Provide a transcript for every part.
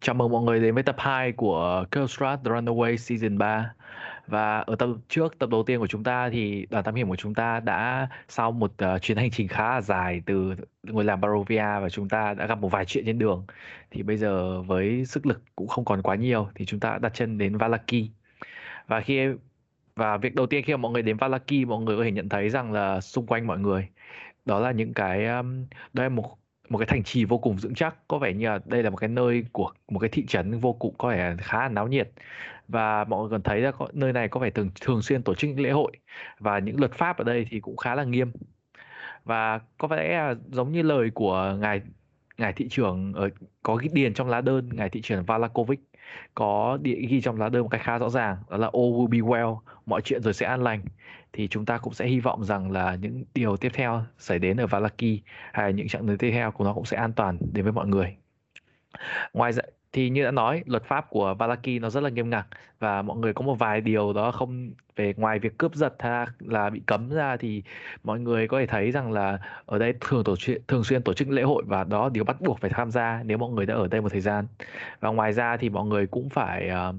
Chào mừng mọi người đến với tập 2 của Curstrat The Runaway Season 3 Và ở tập trước, tập đầu tiên của chúng ta thì đoàn thám hiểm của chúng ta đã sau một uh, chuyến hành trình khá là dài từ ngôi làng Barovia và chúng ta đã gặp một vài chuyện trên đường. Thì bây giờ với sức lực cũng không còn quá nhiều thì chúng ta đã đặt chân đến Valaki. Và khi và việc đầu tiên khi mà mọi người đến Valaki mọi người có thể nhận thấy rằng là xung quanh mọi người đó là những cái um, đây là một một cái thành trì vô cùng vững chắc. Có vẻ như là đây là một cái nơi của một cái thị trấn vô cùng có vẻ khá là náo nhiệt. Và mọi người còn thấy là có, nơi này có vẻ thường thường xuyên tổ chức những lễ hội và những luật pháp ở đây thì cũng khá là nghiêm. Và có vẻ là giống như lời của ngài ngài thị trưởng ở có ghi điền trong lá đơn ngài thị trưởng Valakovic. Có địa ghi trong lá đơn một cách khá rõ ràng đó là all will be well mọi chuyện rồi sẽ an lành thì chúng ta cũng sẽ hy vọng rằng là những điều tiếp theo xảy đến ở Valaki hay những chặng đường tiếp theo của nó cũng sẽ an toàn đến với mọi người. Ngoài ra thì như đã nói, luật pháp của Valaki nó rất là nghiêm ngặt và mọi người có một vài điều đó không về ngoài việc cướp giật hay là bị cấm ra thì mọi người có thể thấy rằng là ở đây thường tổ chức thường xuyên tổ chức lễ hội và đó điều bắt buộc phải tham gia nếu mọi người đã ở đây một thời gian. Và ngoài ra thì mọi người cũng phải uh,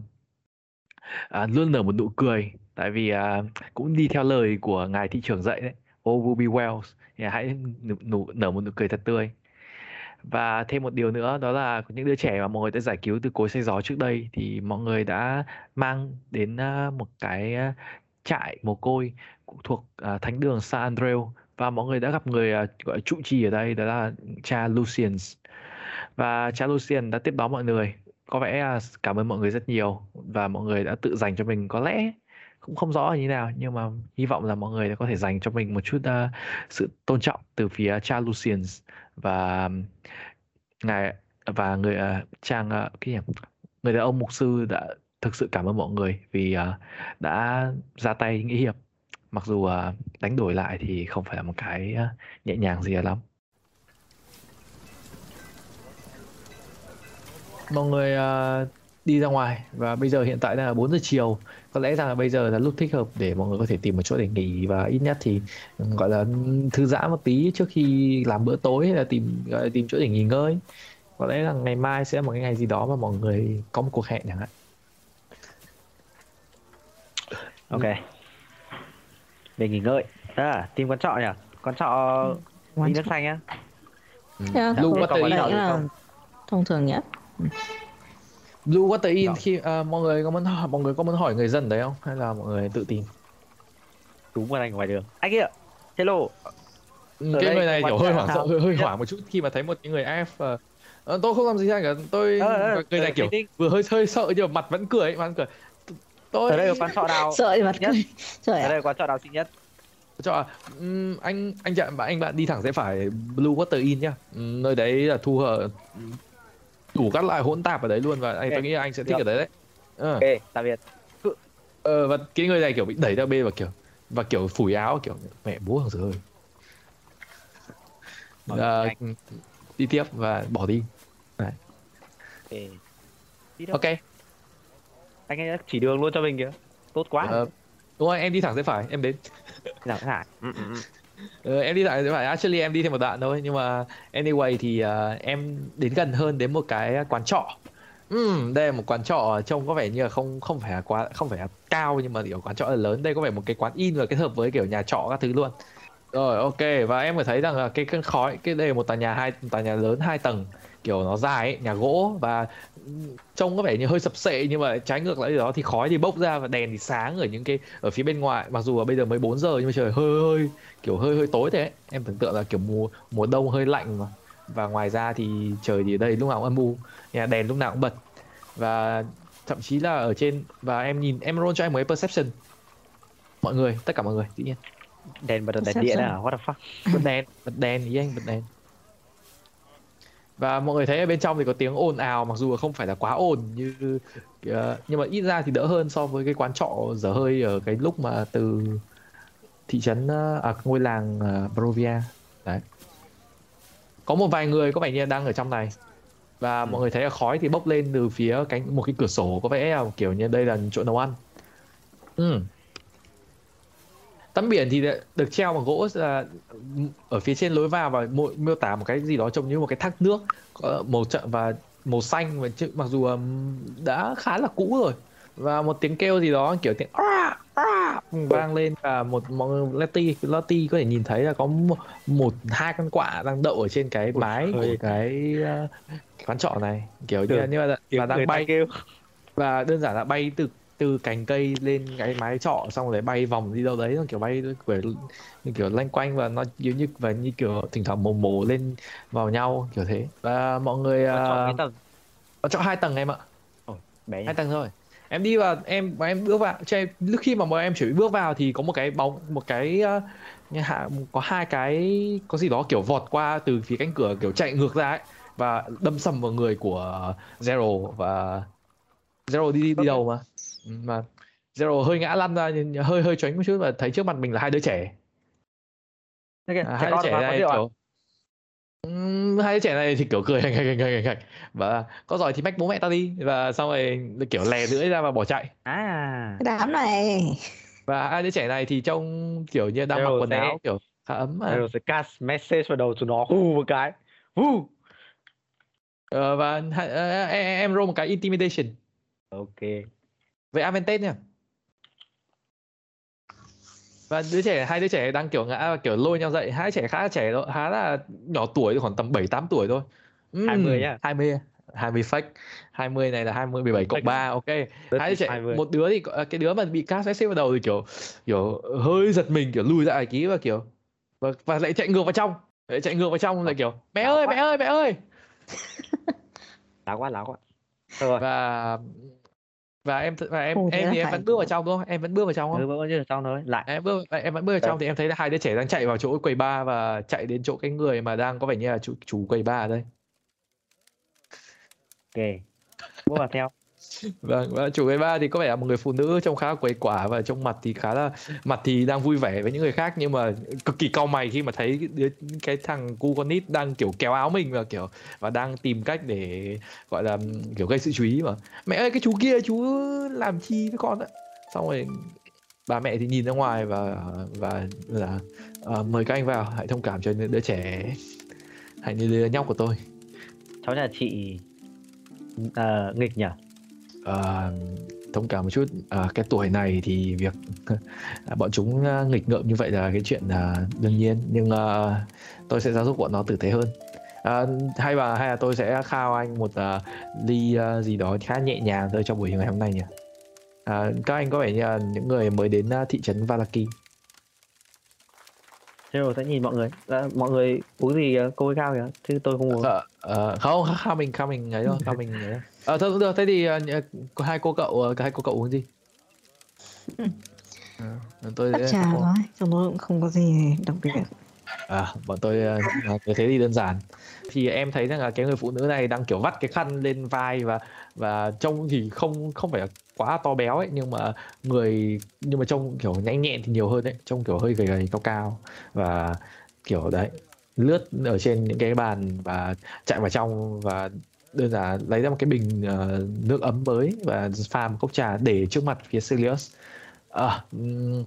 uh, luôn nở một nụ cười tại vì uh, cũng đi theo lời của ngài thị trưởng dạy đấy oh, all will be well. Thì hãy nụ, nụ, nở một nụ cười thật tươi. Và thêm một điều nữa đó là những đứa trẻ mà mọi người đã giải cứu từ cối xay gió trước đây thì mọi người đã mang đến à, một cái à, trại mồ côi thuộc thánh đường San Andreu và mọi người đã gặp người gọi trụ trì ở đây đó là cha Lucian và cha Lucian đã tiếp đón mọi người. Có vẻ cảm ơn mọi người rất nhiều và mọi người đã tự dành cho mình. Có lẽ cũng không rõ là như nào nhưng mà hy vọng là mọi người có thể dành cho mình một chút uh, sự tôn trọng từ phía cha Lucians và ngài và người uh, trang uh, cái gì người đàn ông mục sư đã thực sự cảm ơn mọi người vì uh, đã ra tay nghĩa hiệp. Mặc dù uh, đánh đổi lại thì không phải là một cái uh, nhẹ nhàng gì lắm. Mọi người uh, đi ra ngoài và bây giờ hiện tại là 4 giờ chiều có lẽ rằng là bây giờ là lúc thích hợp để mọi người có thể tìm một chỗ để nghỉ và ít nhất thì gọi là thư giãn một tí trước khi làm bữa tối hay là tìm gọi là tìm chỗ để nghỉ ngơi. Có lẽ là ngày mai sẽ là một cái ngày gì đó mà mọi người có một cuộc hẹn chẳng hạn. Ok. Để nghỉ ngơi. À, tìm quán trọ nhỉ? Quán trọ đi nước xanh á Yeah, Lưu tôi Water nghĩ In. là thông thường nhất. Blue Water In khi uh, mọi người có muốn hỏi, mọi người có muốn hỏi người dân đấy không? Hay là mọi người tự tìm? Đúng vào anh ngoài đường. Anh kia hello. Ừ, Ở cái đây người này kiểu hơi hoảng sợ hơi, hơi Dạ. hoảng một chút khi mà thấy một những người AF và ờ, tôi không làm gì sai cả tôi ờ, và người này kiểu vừa hơi hơi sợ nhưng mà mặt vẫn cười ấy, mặt vẫn cười. Tôi ở đây có quán trọ nào Sợ thì mặt nhất. cười. Trời ở ạ. đây có quán trọ nào xinh nhất? Cho um, anh anh chặn bạn anh bạn đi thẳng sẽ phải Blue Water In nhá. Nơi đấy là thu hở đủ các loại hỗn tạp ở đấy luôn và anh Ok. tôi nghĩ là anh sẽ thích Được. ở đấy đấy. Ờ. Ok tạm biệt. Ờ, và cái người này kiểu bị đẩy ra bên và kiểu và kiểu phủi áo kiểu mẹ bố hàng rồi anh. đi tiếp và bỏ đi. Ok. Đi đâu? Ok. Anh ấy chỉ đường luôn cho mình kìa. Tốt quá. Ờ, đúng rồi em đi thẳng sẽ phải em đến. Nào, phải ừ, ừ, ừ. Em đi thẳng sẽ phải. Actually em đi thêm một đoạn thôi. Nhưng mà anyway thì ờ, em đến gần hơn đến một cái quán trọ. Ừm, đây là một quán trọ trông có vẻ như là không không phải là quá không phải là cao nhưng mà kiểu quán trọ là lớn. Đây có vẻ một cái quán in và kết hợp với kiểu nhà trọ các thứ luôn. Rồi ok. Và em có thấy rằng là cái cơn khói cái đây là một tòa nhà hai tòa nhà lớn hai tầng kiểu nó dài ấy, nhà gỗ và trông có vẻ như hơi sập sệ nhưng mà trái ngược lại đó thì khói thì bốc ra và đèn thì sáng ở những cái ở phía bên ngoài. Mặc dù là bây giờ mới 4 giờ nhưng mà trời hơi hơi kiểu hơi hơi tối thế. Ấy. em tưởng tượng là kiểu mùa mùa đông hơi lạnh mà. Và ngoài ra thì trời thì ở đây lúc nào cũng âm u nhà đèn lúc nào cũng bật. Và thậm chí là ở trên và em nhìn em roll cho em một cái perception. Mọi người tất cả mọi người dĩ nhiên. Đèn bật đèn điện à? What the fuck? Bật đèn bật đèn ý anh bật đèn và mọi người thấy ở bên trong thì có tiếng ồn ào mặc dù không phải là quá ồn như uh, nhưng mà ít ra thì đỡ hơn so với cái quán trọ dở hơi ở cái lúc mà từ thị trấn uh, à, ngôi làng uh, Brovia đấy có một vài người có vẻ như đang ở trong này và ừ. mọi người thấy là khói thì bốc lên từ phía cánh một cái cửa sổ có vẻ là kiểu như đây là chỗ nấu ăn ừ. Tấm biển thì được treo bằng gỗ là ở phía trên lối vào và miêu tả một cái gì đó trông như một cái thác nước màu trận và màu xanh. Và mặc dù đã khá là cũ rồi. Và một tiếng kêu gì đó kiểu tiếng vang lên và một mọi Letty Lottie có thể nhìn thấy là có một, một hai con quạ đang đậu ở trên cái mái của cái, uh, quán trọ này. Kiểu như như là và đang bay. kêu. Và đơn giản là bay từ từ cành cây lên cái mái trọ xong rồi bay vòng đi đâu đấy nó kiểu bay kiểu kiểu lanh quanh và nó như như và như kiểu thỉnh thoảng mồ mồ lên vào nhau kiểu thế. Và mọi người uh, tầng? trọ hai tầng em ạ. Ồ, bé hai tầng thôi. Em đi vào em em bước vào cho em lúc khi mà mọi em chuẩn bị bước vào thì có một cái bóng một cái uh, hạ có hai cái có gì đó kiểu vọt qua từ phía cánh cửa kiểu chạy ngược ra ấy và đâm sầm vào người của Zero và Zero đi đi, đi đâu mà mà Zero hơi ngã lăn ra hơi hơi tránh một chút và thấy trước mặt mình là hai đứa trẻ. Okay, à, hai đứa trẻ này kiểu hai đứa trẻ này thì kiểu cười hạch hạch hạch hạch và có giỏi thì mách bố mẹ tao đi. Và xong rồi kiểu lè lưỡi ra và bỏ chạy. À. Đám này. Và hai đứa trẻ này thì trông kiểu như đang mặc quần áo kiểu khá ấm mà. Rồi sẽ cast message vào đầu tụi nó hù một cái. Hù. Ờ, và uh, em, em roll một cái intimidation. Ok với advantage nha. Và đứa trẻ hai đứa trẻ đang kiểu ngã kiểu lôi nhau dậy. Hai trẻ khá là trẻ thôi khá là nhỏ tuổi khoảng tầm 7 8 tuổi thôi. Uhm, 20 nhá. 20 20 fake. 20 này là 20 17 cộng 3 ok. Hai đứa trẻ 20. một đứa thì cái đứa mà bị cast xếp vào đầu thì kiểu kiểu hơi giật mình kiểu lùi lại ký và kiểu và, và lại chạy ngược vào trong. Lại chạy ngược vào trong lại kiểu mẹ ơi mẹ ơi mẹ ơi. Láo quá láo quá. Rồi. và và em và em Ồ, em thì em vẫn bước vào trong đúng không? Em vẫn bước vào trong không ừ, vẫn bước vào trong thôi lại. Em bước em vẫn bước vào trong thì em thấy là hai đứa trẻ đang chạy vào chỗ quầy bar và chạy đến chỗ cái người mà đang có vẻ như là chủ chủ quầy bar ở đây. Ok. Bước vào theo vâng và chủ quầy ba thì có vẻ là một người phụ nữ trông khá là quầy quả và trông mặt thì khá là mặt thì đang vui vẻ với những người khác nhưng mà cực kỳ cau mày khi mà thấy cái, cái thằng cu con nít đang kiểu kéo áo mình và kiểu và đang tìm cách để gọi là kiểu gây sự chú ý mà. Mẹ ơi cái chú kia chú làm chi với con ạ? Xong rồi bà mẹ thì nhìn ra ngoài và và là uh, mời các anh vào hãy thông cảm cho đứa trẻ. Hãy như đứa nhóc của tôi. Cháu nhà chị uh, nghịch nhỉ uh, thông cảm một chút. Uh, cái tuổi này thì việc bọn chúng uh, nghịch ngợm như vậy là cái chuyện uh, đương nhiên. Nhưng uh, tôi sẽ giáo dục bọn nó tử tế hơn. Uh, hay là hay là tôi sẽ khao anh một uh, ly uh, gì đó khá nhẹ nhàng thôi trong buổi ngày hôm nay nhỉ? Uh, các anh có vẻ như là những người mới đến uh, thị trấn Valaki. Thế rồi sẽ nhìn mọi người. À, mọi người uống gì cô ấy khao kìa chứ tôi không uống. Uh, uh, không khao mình khao mình ấy thôi khao mình ấy thôi. Ờ thôi được. Thế thì uh, hai cô cậu uh, hai cô cậu uống gì ừ. à, tôi Tất trà thôi trong đó cũng không có gì đặc biệt. À bọn tôi uh, thế thì đơn giản. Thì em thấy rằng là cái người phụ nữ này đang kiểu vắt cái khăn lên vai và và trông thì không không phải quá to béo ấy nhưng mà người nhưng mà trông kiểu nhanh nhẹn thì nhiều hơn đấy trông kiểu hơi gầy gầy cao cao và kiểu đấy lướt ở trên những cái bàn và chạy vào trong và đơn giản lấy ra một cái bình uh, nước ấm mới và pha một cốc trà để trước mặt phía Sirius. À, um,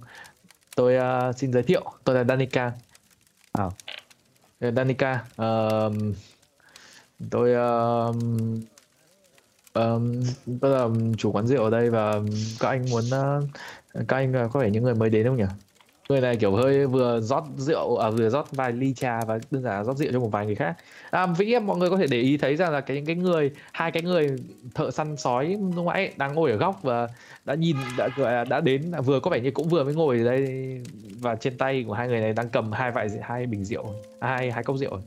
tôi uh, xin giới thiệu, tôi là Danica. À, Danica. Uh, tôi uh, um, tôi là chủ quán rượu ở đây và các anh muốn uh, các anh có vẻ những người mới đến không nhỉ? Người này kiểu hơi vừa rót rượu à, vừa rót vài ly trà và đơn giản là rót rượu cho một vài người khác. À, vĩ em mọi người có thể để ý thấy rằng là cái những cái người hai cái người thợ săn sói lúc nãy đang ngồi ở góc và đã nhìn đã gọi là đã đến vừa có vẻ như cũng vừa mới ngồi ở đây và trên tay của hai người này đang cầm hai vại hai bình rượu à, hai hai cốc rượu.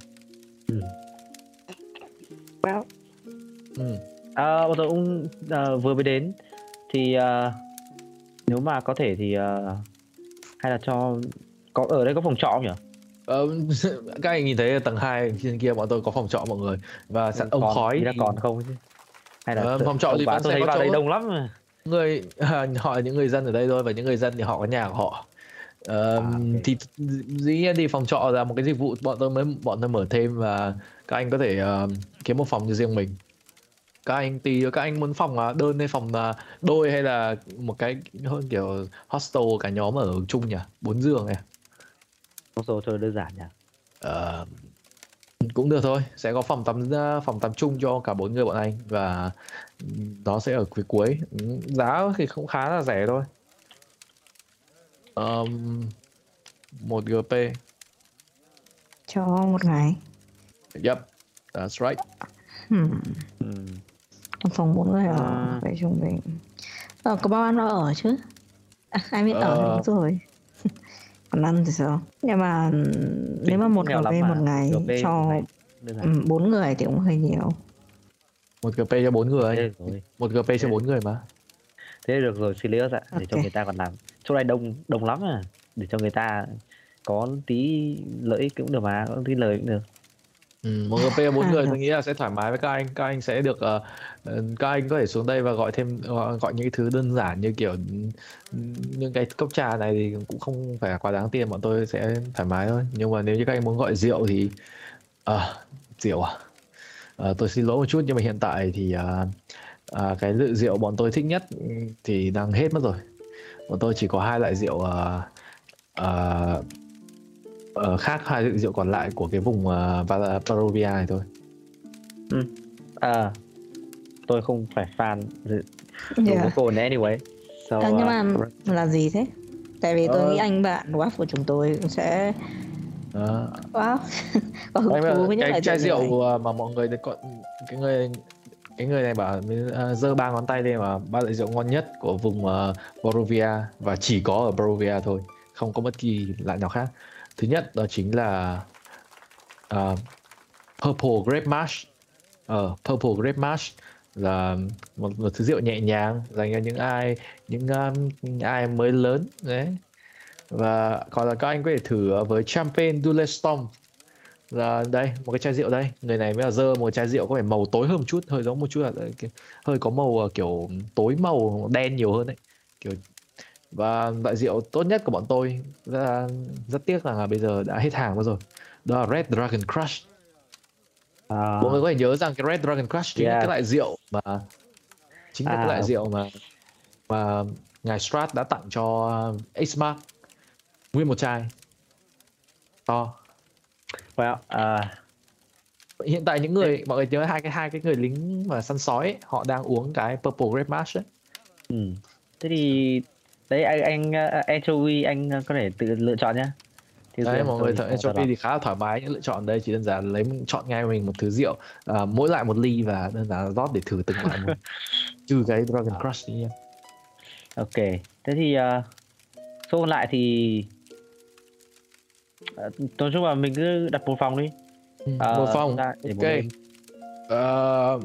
Well, ừ. à, bọn tôi cũng à, vừa mới đến thì à, nếu mà có thể thì à, hay là cho có ở đây có phòng trọ không nhỉ? Ờ, các anh nhìn thấy tầng 2 trên kia bọn tôi có phòng trọ mọi người và sẵn ông còn, khói thì còn không chứ? Hay là Ờ, phòng trọ thì vẫn tôi thấy vào đây chỗ. đông lắm mà. người à, họ những người dân ở đây thôi và những người dân thì họ có nhà của họ Ờ, À, ok. thì dĩ nhiên thì phòng trọ là một cái dịch vụ bọn tôi mới bọn tôi mở thêm và các anh có thể ờ, kiếm một phòng cho riêng mình các anh tùy các anh muốn phòng à, đơn hay phòng à, đôi hay là một cái hơn kiểu hostel cả nhóm ở chung nhỉ? Bốn giường này Không số cho đơn giản nhỉ? Ờ, cũng được thôi. Sẽ có phòng tắm ờ, phòng tắm chung cho cả bốn người bọn anh và nó sẽ ở phía cuối. Ừ, giá thì cũng khá là rẻ thôi. Um, một GP Cho một ngày. yep that's right. Hmm. Ừ. Phòng bốn người ở À. phải trung bình. Ờ, có bao ăn bao ở chứ? À, ai biết ở thì Ờ. đúng rồi. Còn ăn thì sao? Nhưng mà ừm, nếu mà một nghèo cà lắm mà. một ngày GP cho ngày đơn giản. ừm, bốn người thì cũng hơi nhiều. một GP cho bốn người Thế được rồi. một GP cho bốn người mà Thế được rồi, Sirius ạ, để cho Ok. người ta còn làm. Chỗ này đông đông lắm à, để cho người ta có tí lợi ích cũng được mà, có tí lời cũng được. Ừ, một GP bốn người tôi nghĩ là sẽ thoải mái với các anh các anh sẽ được ờ, các anh có thể xuống đây và gọi thêm gọi, gọi những cái thứ đơn giản như kiểu những cái cốc trà này thì cũng không phải là quá đáng tiền bọn tôi sẽ thoải mái thôi. Nhưng mà nếu như các anh muốn gọi rượu thì à, rượu à? Ờ, tôi xin lỗi một chút nhưng mà hiện tại thì à, à, cái lựa rượu bọn tôi thích nhất thì đang hết mất rồi. Bọn tôi chỉ có hai loại rượu à, à, ờ, khác hai loại rượu còn lại của cái vùng uh, Barovia này thôi À, tôi không phải fan rượu Yeah. cồn anyway. So, Ờ, nhưng uh, mà là gì thế? Tại vì tôi Ờ. nghĩ anh bạn WAF của chúng tôi cũng sẽ Đó. wow có hứng thú với những cái loại chai rượu này. rượu à, mà mọi người có cái người cái người này bảo à, giơ ba ngón tay lên mà ba loại rượu ngon nhất của vùng uh, Barovia và chỉ có ở Barovia thôi không có bất kỳ loại nào khác thứ nhất đó chính là uh, Purple Grape Mash. Ờ Purple Grape Mash là một, một thứ rượu nhẹ nhàng dành cho những ai những um, những ai mới lớn đấy. Và còn là các anh có thể thử với Champagne Dule Storm là đây một cái chai rượu đây. Người này mới là dơ một chai rượu có vẻ màu tối hơn một chút hơi giống một chút là hơi có màu ờ, kiểu tối màu đen nhiều hơn đấy. Kiểu và loại rượu tốt nhất của bọn tôi rất, rất tiếc rằng là bây giờ đã hết hàng rồi. Đó là Red Dragon Crush. À, mọi người có thể nhớ rằng cái Red Dragon Crush chính là Yeah. cái loại rượu mà chính là À, cái loại rượu mà mà ngài Strat đã tặng cho Ace Mark nguyên một chai. To. Well, à, hiện tại những người mọi người nhớ hai cái hai cái người lính mà săn sói ấy, họ đang uống cái Purple Grape Mash ấy. Ừ. Thế thì đấy anh anh uh, anchovy anh uh, có thể tự lựa chọn nhá. Thì đấy mọi người thợ tôi thì khá là thoải mái những lựa chọn đây chỉ đơn giản lấy chọn ngay mình một thứ rượu à, mỗi loại một ly và đơn giản rót để thử từng loại một trừ cái Dragon Crush đi nha Ok, thế thì uh, số còn lại thì uh, nói chung là mình cứ đặt một phòng đi. Ờ, một phòng ok. Ờ,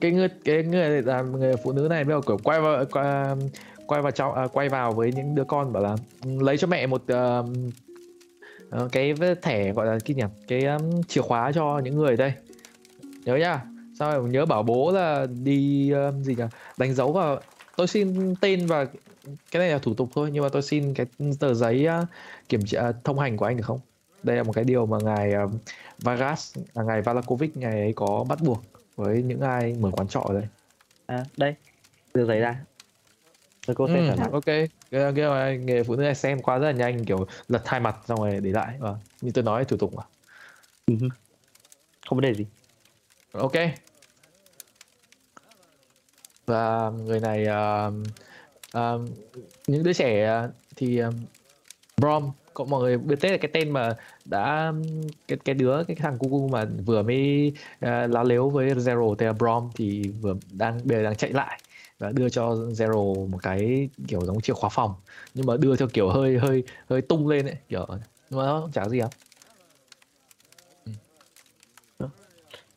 cái người cái người là người phụ nữ này bây giờ kiểu quay vào quay, quay vào trong à, quay vào với những đứa con bảo là ừ, lấy cho mẹ một uh, cái thẻ gọi là cái nhỉ? Cái um, chìa khóa cho những người đây. Nhớ nhá. Sao rồi nhớ bảo bố là đi um, gì nhỉ? Đánh dấu vào tôi xin tên và cái này là thủ tục thôi nhưng mà tôi xin cái tờ giấy uh, kiểm tra à, thông hành của anh được không? Đây là một cái điều mà ngài um, Vargas là ngài Valakovic ngài ấy có bắt buộc với những ai mở quán trọ ở đây. À, đây, đưa giấy ra. Rồi cô sẽ Ừ, ok. Cái, cái mà nghề phụ nữ này xem qua rất là nhanh kiểu lật hai mặt xong rồi để lại. Và như tôi nói thủ tục mà. Không vấn đề gì. ok. Và người này uh, uh, những đứa trẻ uh, thì um, Brom có mọi người biết tết là cái tên mà đã cái cái đứa cái thằng Cucu mà vừa mới uh, láo lếu với Zero tên là Brom thì vừa đang bây giờ đang chạy lại và đưa cho Zero một cái kiểu giống chìa khóa phòng. Nhưng mà đưa theo kiểu hơi hơi hơi tung lên ấy kiểu nhưng mà nó chả gì lắm.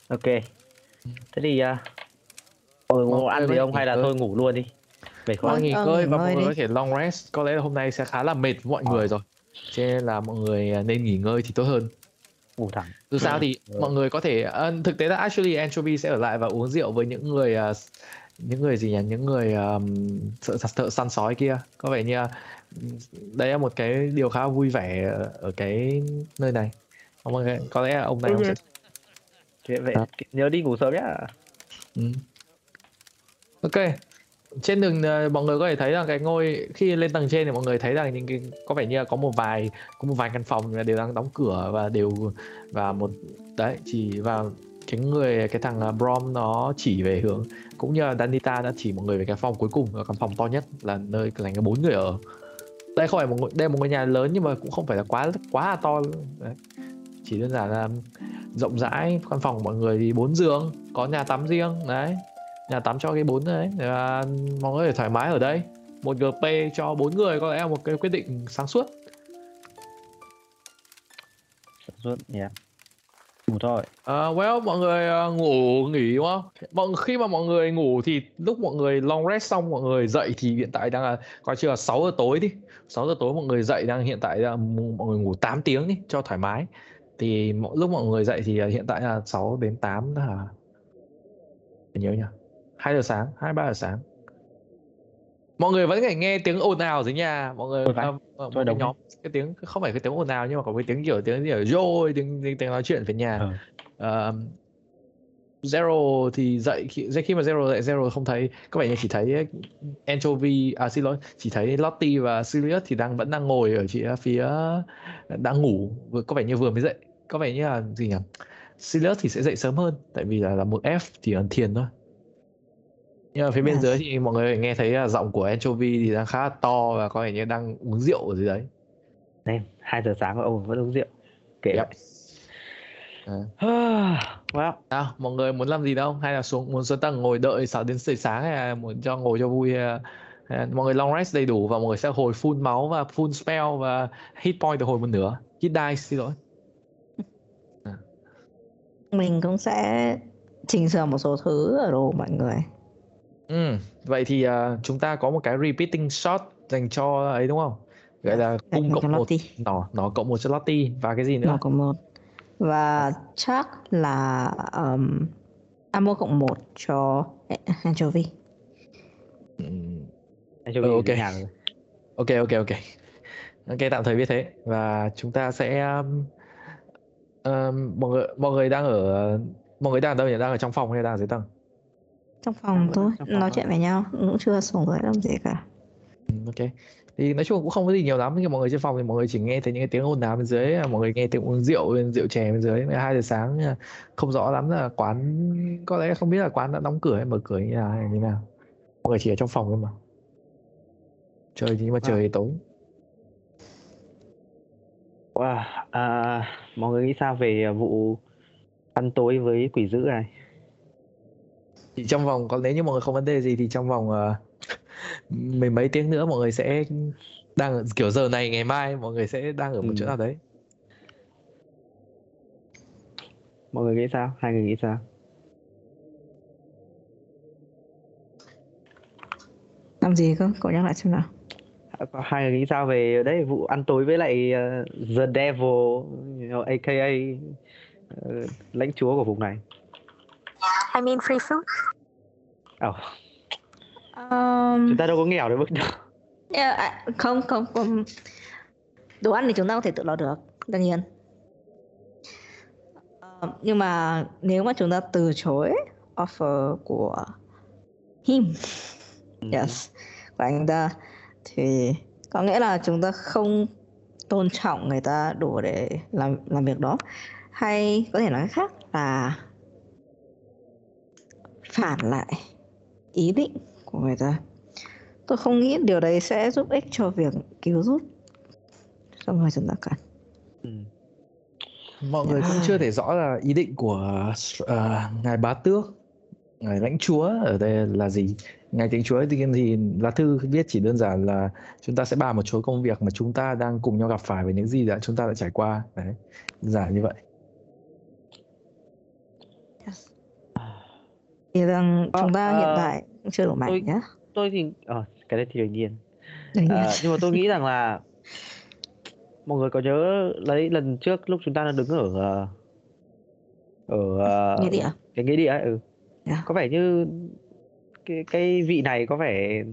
Ok. Thế thì uh, mọi người muốn ăn gì không hay là thôi. ngủ luôn đi. Mệt quá. Mọi nghỉ Ờ, ngơi và mọi người đi. có thể long rest. Có lẽ là hôm nay sẽ khá là mệt với mọi người rồi. Cho nên là mọi người à, nên nghỉ ngơi thì tốt hơn. Ngủ thẳng. Dù sao thì mọi người có thể thực tế là actually Anchovy sẽ ở lại và uống rượu với những người à, những người gì nhỉ những người um, thợ, thợ săn sói kia có vẻ như là, đây là một cái điều khá vui vẻ ở, ở cái nơi này mọi người có lẽ là ông này ông sẽ Thế vậy Dạ. nhớ đi ngủ sớm nhá Ừ. Ok. Trên đường ờ, mọi người có thể thấy rằng cái ngôi khi lên tầng trên thì mọi người thấy rằng những cái có vẻ như là có một vài có một vài căn phòng là đều đang đóng cửa và đều và một đấy chỉ vào cái người, cái thằng à, Brom nó chỉ về hướng, cũng như là Danita đã chỉ mọi người về cái phòng cuối cùng là căn phòng to nhất là nơi dành cho bốn người ở. Đây không phải một đây là một ngôi nhà lớn nhưng mà cũng không phải là quá quá là to đấy. Chỉ đơn giản là rộng rãi, căn phòng mọi người thì bốn giường, có nhà tắm riêng, đấy nhà tắm cho cái bốn đấy, và mọi người thoải mái ở đây một gp cho bốn người, có lẽ là một cái quyết định sáng suốt sáng suốt, yeah ngủ thôi. À, well mọi người uh, ngủ nghỉ đúng không? Mọi khi mà mọi người ngủ thì lúc mọi người long rest xong mọi người dậy thì hiện tại đang là coi chưa là 6 giờ tối đi. 6 giờ tối mọi người dậy đang hiện tại là mọi người ngủ 8 tiếng đi cho thoải mái. Thì mọi, lúc mọi người dậy thì à, hiện tại là 6 đến 8 là nhớ nhỉ? 2 giờ sáng 2 3 giờ sáng mọi người vẫn phải nghe tiếng ồn ào dưới nhà mọi người à, một Thôi cái nhóm cái tiếng không phải cái tiếng ồn ào nhưng mà có cái tiếng kiểu tiếng kiểu rôi tiếng, tiếng tiếng nói chuyện về nhà. Ừ. Ờ, Zero thì dậy khi, khi mà Zero dậy Zero không thấy. Có vẻ như chỉ thấy Anchovy à xin lỗi chỉ thấy Lottie và Sirius thì đang vẫn đang ngồi ở phía phía đang ngủ. Vừa có vẻ như vừa mới dậy. Có vẻ như là gì nhỉ? Sirius thì sẽ dậy sớm hơn tại vì là là một F thì ẩn thiền thôi nhưng mà phía bên Yes. dưới thì mọi người nghe thấy là giọng của Anchovy thì đang khá là to và có vẻ như đang uống rượu ở dưới đấy Nên hai giờ sáng mà ông vẫn uống rượu kệ Yep. vậy À. well Nào, mọi người muốn làm gì đâu? Hay là xuống muốn xuống tầng ngồi đợi sáng đến trời sáng hay là muốn cho ngồi cho vui hay là mọi người long rest đầy đủ và mọi người sẽ hồi full máu và full spell và hit point được hồi một nửa. Hit dice xin lỗi. Mình cũng sẽ chỉnh sửa một số thứ ở đồ mọi người. Ừ, vậy thì à, chúng ta có một cái repeating shot dành cho ấy đúng không? Gọi là cung dành cho cộng một Lottie. nỏ nỏ cộng một cho Lottie và cái gì nữa? Nó có một. Và chắc là um, ammo cộng một cho Anchovy. Ừ, anh cho Ừ, mình ok. nhà Ok ok ok. Ok tạm thời biết thế và chúng ta sẽ um, um, mọi người mọi người đang ở mọi người đang ở đâu nhỉ? Đang ở trong phòng hay đang ở dưới tầng? Trong phòng thôi, trong phòng nói thôi. chuyện với nhau, cũng chưa xuống dưới làm gì cả. Ừ, ok thì nói chung cũng không có gì nhiều lắm khi mọi người trên phòng thì mọi người chỉ nghe thấy những cái tiếng ồn ào bên dưới mọi người nghe tiếng uống rượu bên rượu chè bên dưới hai giờ sáng nhưng mà không rõ lắm là quán có lẽ không biết là quán đã đóng cửa hay mở cửa như nào hay như nào mọi người chỉ ở trong phòng thôi mà trời thì nhưng mà trời tối wow. à, mọi người nghĩ sao về vụ ăn tối với quỷ dữ này thì trong vòng có nếu như mọi người không vấn đề gì thì trong vòng ờ, mười mấy tiếng nữa mọi người sẽ đang ở, kiểu giờ này ngày mai mọi người sẽ đang ở một chỗ Ừ. nào đấy mọi người nghĩ sao hai người nghĩ sao Làm gì cơ? Cậu nhắc lại xem nào. có hai người nghĩ sao về đấy vụ ăn tối với lại ờ, the devil you know, aka ờ, lãnh chúa của vùng này I mean free food. oh, Um, chúng ta đâu có nghèo đến mức đó yeah, à, không, không, không. Đồ ăn thì chúng ta có thể tự lo được, đương nhiên. Ờ, nhưng mà nếu mà chúng ta từ chối offer của him, yes, của anh ta thì có nghĩa là chúng ta không tôn trọng người ta đủ để làm làm việc đó hay có thể nói khác là phản lại ý định của người ta. Tôi không nghĩ điều đấy sẽ giúp ích cho việc cứu giúp xong rồi chúng ta cần ừ. mọi người cũng chưa thể rõ là ý định của à, ngài bá tước ngài lãnh chúa ở đây là gì. Ngài lãnh chúa thì, thì lá thư viết chỉ đơn giản là chúng ta sẽ bàn một số công việc mà chúng ta đang cùng nhau gặp phải với những gì đã chúng ta đã trải qua. Đấy giản như vậy thì rằng Ờ, chúng ta hiện ờ, tại cũng chưa đủ mạnh tôi- nhá tôi thì ờ, cái đấy thì đương nhiên Đương nhiên. Ờ, nhưng mà tôi nghĩ rằng là mọi người có nhớ lấy lần trước lúc chúng ta đang đứng ở ờ, ở ờ, Nghĩa địa cái nghĩa địa ấy ừ. Yeah. có vẻ như cái cái vị này có vẻ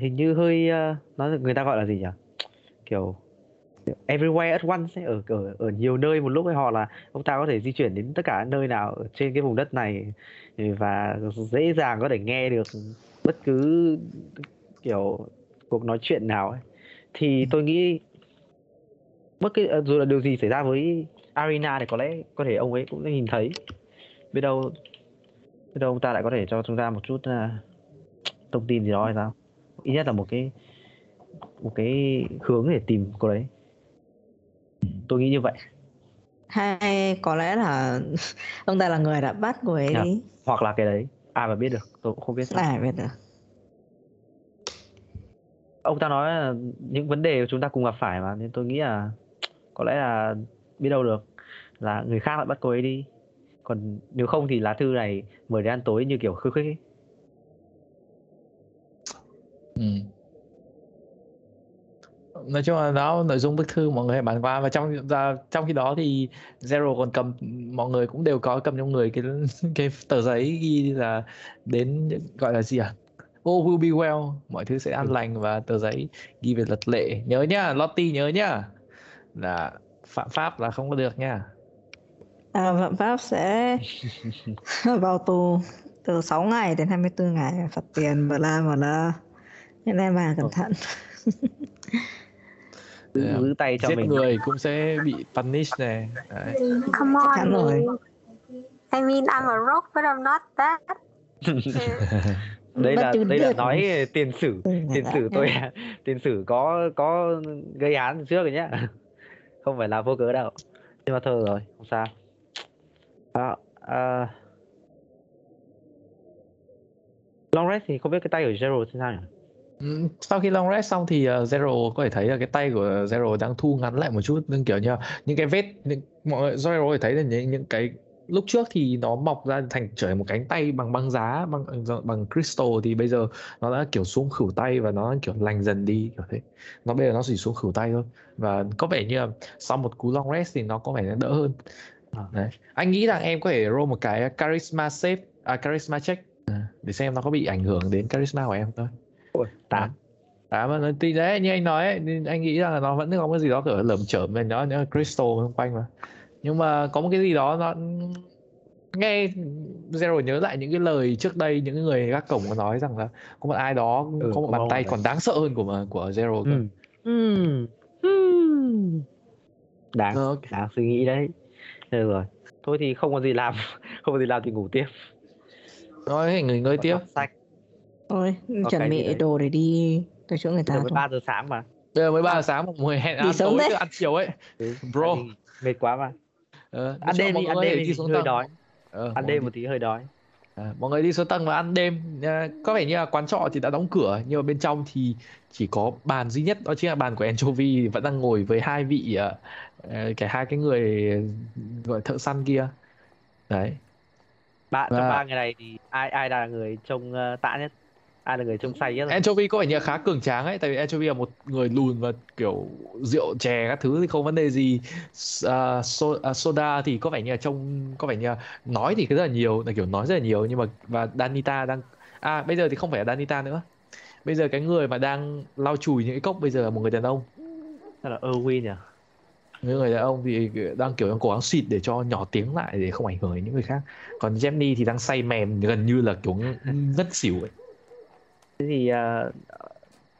hình như hơi ờ, nó người ta gọi là gì nhỉ kiểu everywhere at once ấy, ở ở ở nhiều nơi một lúc ấy họ là ông ta có thể di chuyển đến tất cả nơi nào trên cái vùng đất này và dễ dàng có thể nghe được bất cứ kiểu cuộc nói chuyện nào ấy. Thì tôi nghĩ bất cứ dù là điều gì xảy ra với Arena thì có lẽ có thể ông ấy cũng nhìn thấy. Biết đâu biết đâu ông ta lại có thể cho chúng ta một chút uh, thông tin gì đó hay sao? Ít nhất là một cái một cái hướng để tìm cô đấy tôi nghĩ như vậy hay có lẽ là ông ta là người đã bắt cô ấy đi hoặc là cái đấy ai mà biết được tôi cũng không biết sao. ai biết được ông ta nói là những vấn đề chúng ta cùng gặp phải mà nên tôi nghĩ là có lẽ là biết đâu được là người khác lại bắt cô ấy đi còn nếu không thì lá thư này mời đến ăn tối như kiểu khư khích ấy. Nói chung là đó nội dung bức thư mọi người hãy bàn qua. Và trong và trong khi đó thì Zero còn cầm mọi người cũng đều có cầm trong người cái cái tờ giấy ghi là đến gọi là gì à? All will be well. Mọi thứ sẽ an lành và tờ giấy ghi về luật lệ. Nhớ nhá Lottie nhớ nhá. Là phạm pháp là không có được nha à, phạm pháp sẽ vào tù từ 6 ngày đến 24 ngày. Phạt tiền bla bla. Nên em mà cẩn thận giữ, giữ tay cho giết mình người cũng sẽ bị punish này Đấy. Come Chắc on. rồi. I mean, I'm a rock, but I'm not that. đây là đây là nói tiền sử Ừ, tiền dạ. sử tôi tiền sử có có gây án trước rồi nhá không phải là vô cớ đâu nhưng mà thôi rồi không sao à, à... long rest thì không biết cái tay của Zero thế nào nhỉ sau khi long rest xong thì uh, Zero có thể thấy là cái tay của Zero đang thu ngắn lại một chút nhưng kiểu như những cái vết những, mọi người Zero có thể thấy là những, những cái lúc trước thì nó mọc ra thành trở một cánh tay bằng băng giá bằng bằng crystal thì bây giờ nó đã kiểu xuống khửu tay và nó kiểu lành dần đi kiểu thế. Nó bây giờ nó chỉ xuống khửu tay thôi. Và có vẻ như là sau một cú long rest thì nó có vẻ nó đỡ hơn. À. đấy. Anh nghĩ rằng em có thể roll một cái charisma save à, charisma check à, để xem nó có bị ảnh hưởng đến charisma của em thôi Ôi, tám À mà nó thì đấy như anh nói ấy, nên anh nghĩ rằng là nó vẫn có cái gì đó kiểu lởm chởm về nó nó crystal xung quanh mà nhưng mà có một cái gì đó nó nghe Zero nhớ lại những cái lời trước đây những cái người gác cổng có nói rằng là có một ai đó Ừ, có một bàn tay còn đáng sợ hơn của của Zero cơ. ừ. Ừ. Ừ. đáng Ờ, ok. đáng suy nghĩ đấy được rồi thôi thì không có gì làm không có gì làm thì ngủ tiếp Nói người ngơi tiếp. đọc thôi Có chuẩn cái gì bị đấy. đồ để đi tới chỗ người ta giờ mới thôi ba giờ sáng mà Bây giờ mới 3 giờ sáng một người hẹn Đi ăn sớm tối đấy. chứ ăn chiều ấy. ừ. Bro. tại vì mệt quá mà Ờ, ăn đêm mọi đi ăn người đêm đi đi xuống hơi tầng. đói Ờ, ăn mọi đêm người một tí hơi đói À, mọi người đi xuống tầng và ăn đêm à, có vẻ như là quán trọ thì đã đóng cửa nhưng mà bên trong thì chỉ có bàn duy nhất đó chính là bàn của Anchovy vẫn đang ngồi với hai vị à, à, cái hai cái người gọi thợ săn kia đấy ba trong Và- ba người này thì ai ai là người trông ờ, tạ nhất ai là người trông say nhất Anchovy có vẻ như khá cường tráng ấy tại vì Anchovy là một người lùn và kiểu rượu chè các thứ thì không vấn đề gì. À, so, à, soda thì có vẻ như là trông có vẻ như là nói thì rất là nhiều là kiểu nói rất là nhiều nhưng mà và Danita đang à bây giờ thì không phải là Danita nữa. Bây giờ cái người mà đang lau chùi những cái cốc bây giờ là một người đàn ông. Hay là Erwin à những người đàn ông thì đang kiểu đang cố gắng xịt để cho nhỏ tiếng lại để không ảnh hưởng đến những người khác. Còn Jenny thì đang say mềm gần như là kiểu ngất xỉu ấy thì ờ,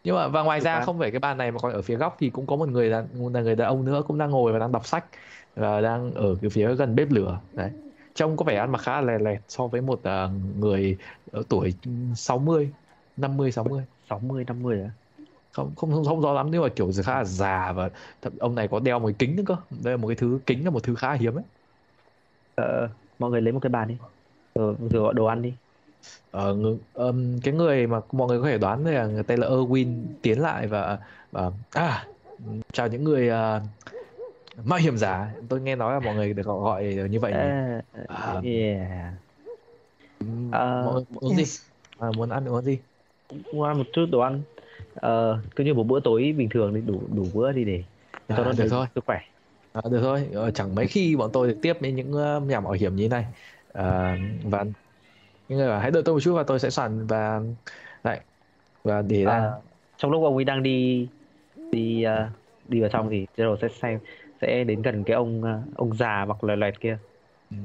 nhưng mà và ngoài ra không phải cái bàn này mà còn ở phía góc thì cũng có một người đàn là người đàn ông nữa cũng đang ngồi và đang đọc sách và đang ở cái phía gần bếp lửa. Đấy. Trông có vẻ ăn mặc khá là lè lẹt so với một à, người ở tuổi 60 50 60 60 50 à? Không không không rõ lắm nhưng mà kiểu khá là già và thậm, ông này có đeo một cái kính nữa cơ. Đây là một cái thứ kính là một thứ khá là hiếm ấy. Ờ, mọi người lấy một cái bàn đi. Rồi, rồi gọi đồ ăn đi. Ờ, ng- ừm, cái người mà mọi người có thể đoán là người tên là Erwin tiến lại và và à chào những người à, mạo hiểm giả tôi nghe nói là mọi người được gọi, như vậy? À, À, yeah. Ờ, mọi người muốn gì Yes. à, muốn ăn muốn gì Muốn ăn một chút đồ ăn. Ờ, cứ như một bữa tối bình thường đi đủ đủ bữa đi để cho à, nó được thôi sức khỏe. à, được thôi Ờ, chẳng mấy khi bọn tôi được tiếp với những uh, nhà mạo hiểm như thế này à, và những người bảo hãy đợi tôi một chút và tôi sẽ soạn và lại và để ra. À, trong lúc ông ấy đang đi đi ờ, đi vào trong thì Gerald sẽ xem sẽ đến gần cái ông ờ, ông già mặc loẹt loẹt kia. Ừ.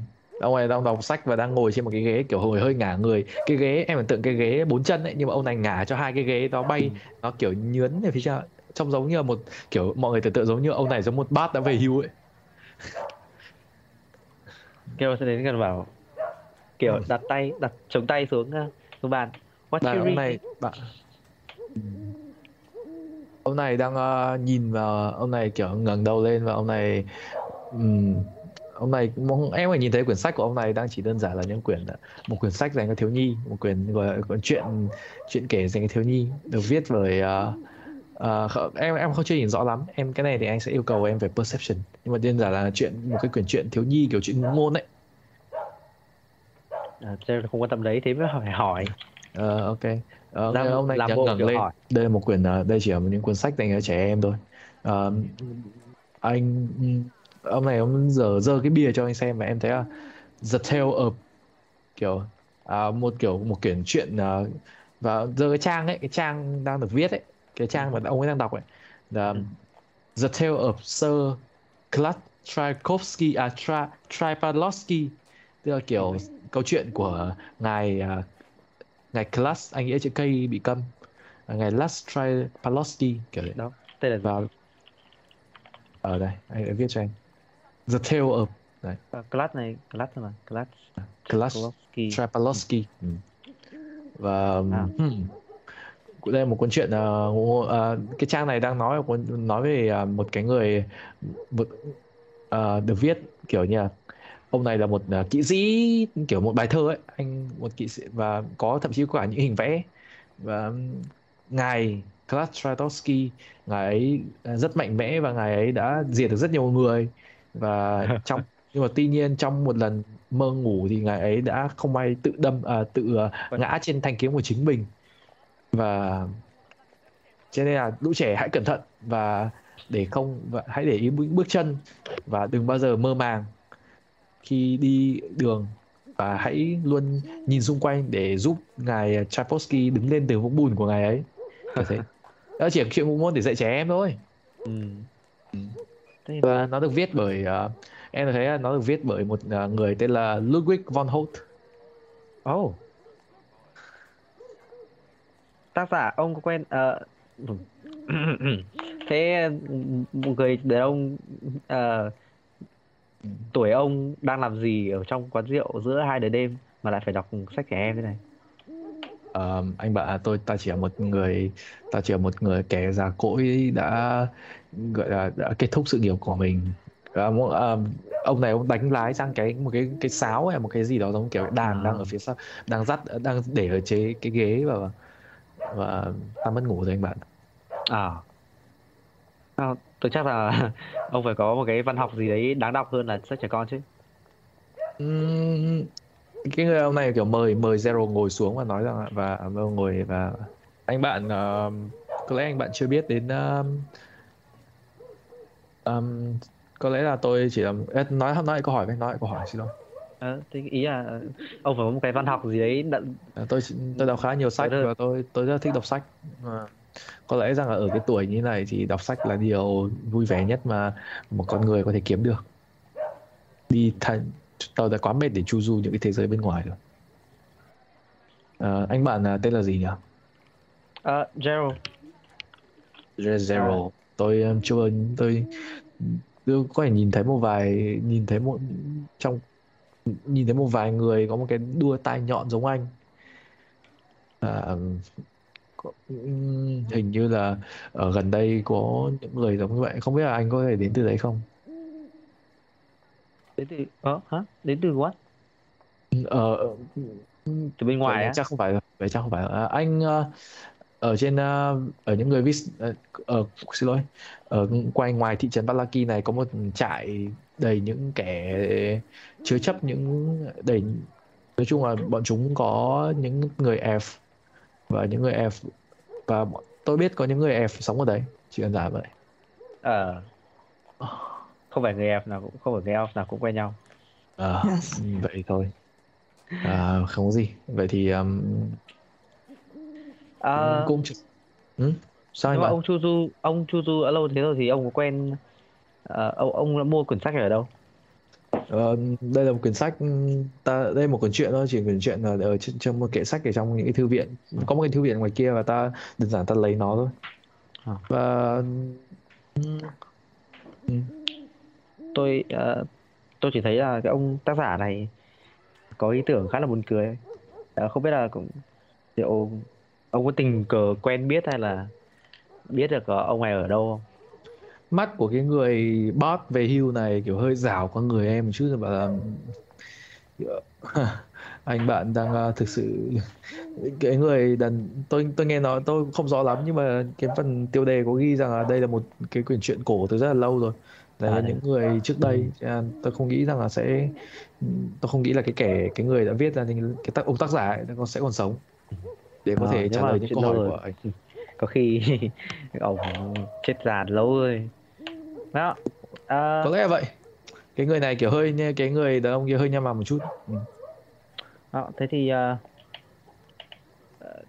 ông này đang đọc sách và đang ngồi trên một cái ghế kiểu hồi hơi ngả người. Cái ghế em tưởng tượng cái ghế bốn chân ấy nhưng mà ông này ngả cho hai cái ghế đó bay nó kiểu nhướn về phía sau trông giống như là một kiểu mọi người tưởng tượng giống như ông này giống một bát đã về hưu ấy. Gerald sẽ đến gần bảo kiểu đặt tay đặt chống tay xuống ờ, xuống bàn. What you ông này bạn ông này đang ờ, nhìn vào ông này kiểu ngẩng đầu lên và ông này ừm, ông này em phải nhìn thấy quyển sách của ông này đang chỉ đơn giản là những quyển một quyển sách dành cho thiếu nhi một quyển gọi là quyển truyện truyện kể dành cho thiếu nhi được viết bởi ờ, ờ, kh- em em không chưa nhìn rõ lắm. Em cái này thì anh sẽ yêu cầu em về perception. Nhưng mà đơn giản là chuyện một cái quyển truyện thiếu nhi kiểu ngụ ngôn ấy À, không quan tâm đấy thế mới phải hỏi. Ờ, ok. Ờ, Làm- ông này làm bộ ngẩng lên. hỏi. đây là một quyển ờ, đây chỉ là những cuốn sách dành cho trẻ em thôi. Ờ, anh ông này ông giờ giơ cái bìa cho anh xem và em thấy là The Tale of kiểu à, một kiểu một quyển truyện ờ, và giơ cái trang ấy cái trang đang được viết ấy cái trang mà ông ấy đang đọc ấy. Là The Tale of Sir Claude Tchaikovsky à Tra, Tripalowski tức là kiểu câu chuyện của ngài à, ngài Class anh nghĩa chữ cây bị câm à, ngài Las Tripalowski kiểu đấy Đó, tên là gì? và ở đây anh đã viết cho anh The Tale of đấy Uh, class này, class mà, class Class Kowalski. Tripalowski ừ. và À. hmm, đây là một cuốn truyện ờ, ngụ- ờ, cái trang này đang nói nói về ờ, một cái người một, ờ, được viết kiểu như là ông này là một ờ, kỵ sĩ kiểu một bài thơ ấy. Anh một kỵ sĩ và có thậm chí có cả những hình vẽ. Và ngài Klaus Tchaikovsky ngài ấy ờ, rất mạnh mẽ và ngài ấy đã diệt được rất nhiều người. Và trong nhưng mà tuy nhiên trong một lần mơ ngủ thì ngài ấy đã không may tự đâm à, tự ờ, ngã trên thanh kiếm của chính mình. Và cho nên là lũ trẻ hãy cẩn thận và để không và hãy để ý bước bước chân. Và đừng bao giờ mơ màng khi đi đường và hãy luôn nhìn xung quanh để giúp ngài Tchaikovsky đứng lên từ vũng bùn của ngài ấy. Kiểu thế đó chỉ là chuyện ngụ môn để dạy trẻ em thôi. Ừ. Thế và nó được viết bởi ờ, em thấy là nó được viết bởi một ờ, người tên là Ludwig von Holt Oh. Tác giả ông có quen ờ, thế một người đàn ông tuổi ông đang làm gì ở trong quán rượu giữa hai đời đêm mà lại phải đọc sách trẻ em thế này? Ờ, anh bạn tôi ta chỉ là một người ta chỉ là một người kẻ già cỗi đã gọi là đã kết thúc sự nghiệp của mình mo- ờ, ông này ông đánh lái sang cái một cái cái sáo hay một cái gì đó giống kiểu đàn đang ở phía sau đang dắt đang để ở chế cái ghế và và ta mất ngủ rồi anh bạn À. À, tôi chắc là ông phải có một cái văn học gì đấy đáng đọc hơn là sách trẻ con chứ. Cái người ông này kiểu mời mời Zero ngồi xuống và nói rằng là- và Zero ngồi và anh bạn ờ, có lẽ anh bạn chưa biết đến um, um, có lẽ là tôi chỉ là Ê, nói nói câu hỏi với nói câu hỏi xin lỗi. Ờ, thế ý là ông phải có một cái văn học gì đấy À, tôi tôi đọc khá nhiều sách và tôi tôi rất thích đọc sách. Mà có lẽ rằng là ở cái tuổi như này thì đọc sách là điều vui vẻ nhất mà một con người có thể kiếm được. Đi thành tôi đã quá mệt để chu du những cái thế giới bên ngoài rồi. Ờ, anh bạn là tên là gì nhỉ? Ờ, Gerald. Zero tôi um, chưa tôi tôi có thể nhìn thấy một vài nhìn thấy một trong nhìn thấy một vài người có một cái đua tai nhọn giống anh. À, ừm, hình như là ở gần đây có những người giống như vậy. Không biết là anh có thể đến từ đấy không? Đến từ ờ hả? Đến từ what? Ờ từ bên ngoài á. chắc không phải vậy chắc không phải à, anh ờ, ở trên ờ, ở những người vis ờ, ở xin lỗi ở quanh ngoài thị trấn Balaki này có một trại đầy những kẻ chứa chấp những đầy nói chung là bọn chúng có những người F và những người F và tôi biết có những người F sống ở đấy. Chỉ đơn giản vậy ờ không phải người F nào cũng không phải người elf nào cũng quen nhau. À, Yes. vậy thôi. À, không có gì. Vậy thì um, Ờ, cũng ừ? sao anh nhưng mà bạn ông ông Chuju ở lâu thế rồi thì ông có quen ờ, ông ông đã mua quyển sách này ở đâu Ờ, đây là một quyển sách ta đây là một quyển truyện thôi chỉ quyển truyện là ở trên, trong một kệ sách ở trong những cái thư viện. Có một cái thư viện ngoài kia và ta đơn giản ta lấy nó thôi. À. và ừ, tôi ờ, tôi chỉ thấy là cái ông tác giả này có ý tưởng khá là buồn cười. Ờ, không biết là cũng liệu ông có tình cờ quen biết hay là biết được ông này ở đâu không mắt của cái người boss về hưu này kiểu hơi rảo con người em một chút rồi bảo là anh bạn đang ờ, thực sự cái người đàn tôi tôi nghe nói tôi không rõ lắm nhưng mà cái phần tiêu đề có ghi rằng là đây là một cái quyển truyện cổ từ rất là lâu rồi là À, đấy. những người trước đây nên tôi không nghĩ rằng là sẽ tôi không nghĩ là cái kẻ cái người đã viết ra những cái tác ông tác giả ấy, nó sẽ còn sống để có Ờ, thể trả lời những câu hỏi rồi. của anh có khi ông chết già lâu rồi đó. Ờ, có lẽ là vậy. Cái người này kiểu hơi như cái người đàn ông kia hơi nham mằm một chút. Ừ. đó, thế thì ờ,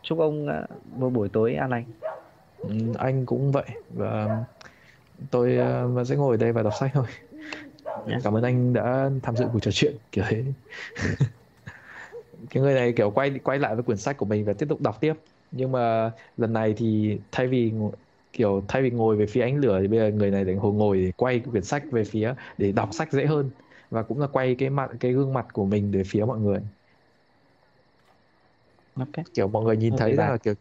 chúc ông ờ, một buổi tối an lành. Ừ, anh cũng vậy. Và tôi vẫn sẽ ngồi ở đây và đọc sách thôi. Dạ. cảm ơn anh đã tham dự cuộc trò chuyện kiểu thế. Cái người này kiểu quay quay lại với quyển sách của mình và tiếp tục đọc tiếp. Nhưng mà lần này thì thay vì kiểu thay vì ngồi về phía ánh lửa thì bây giờ người này lại ngồi ngồi để quay quyển sách về phía để đọc sách dễ hơn. Và cũng là quay cái mặt cái gương mặt của mình về phía mọi người. Ok kiểu mọi người nhìn Ok thấy bạn. là kiểu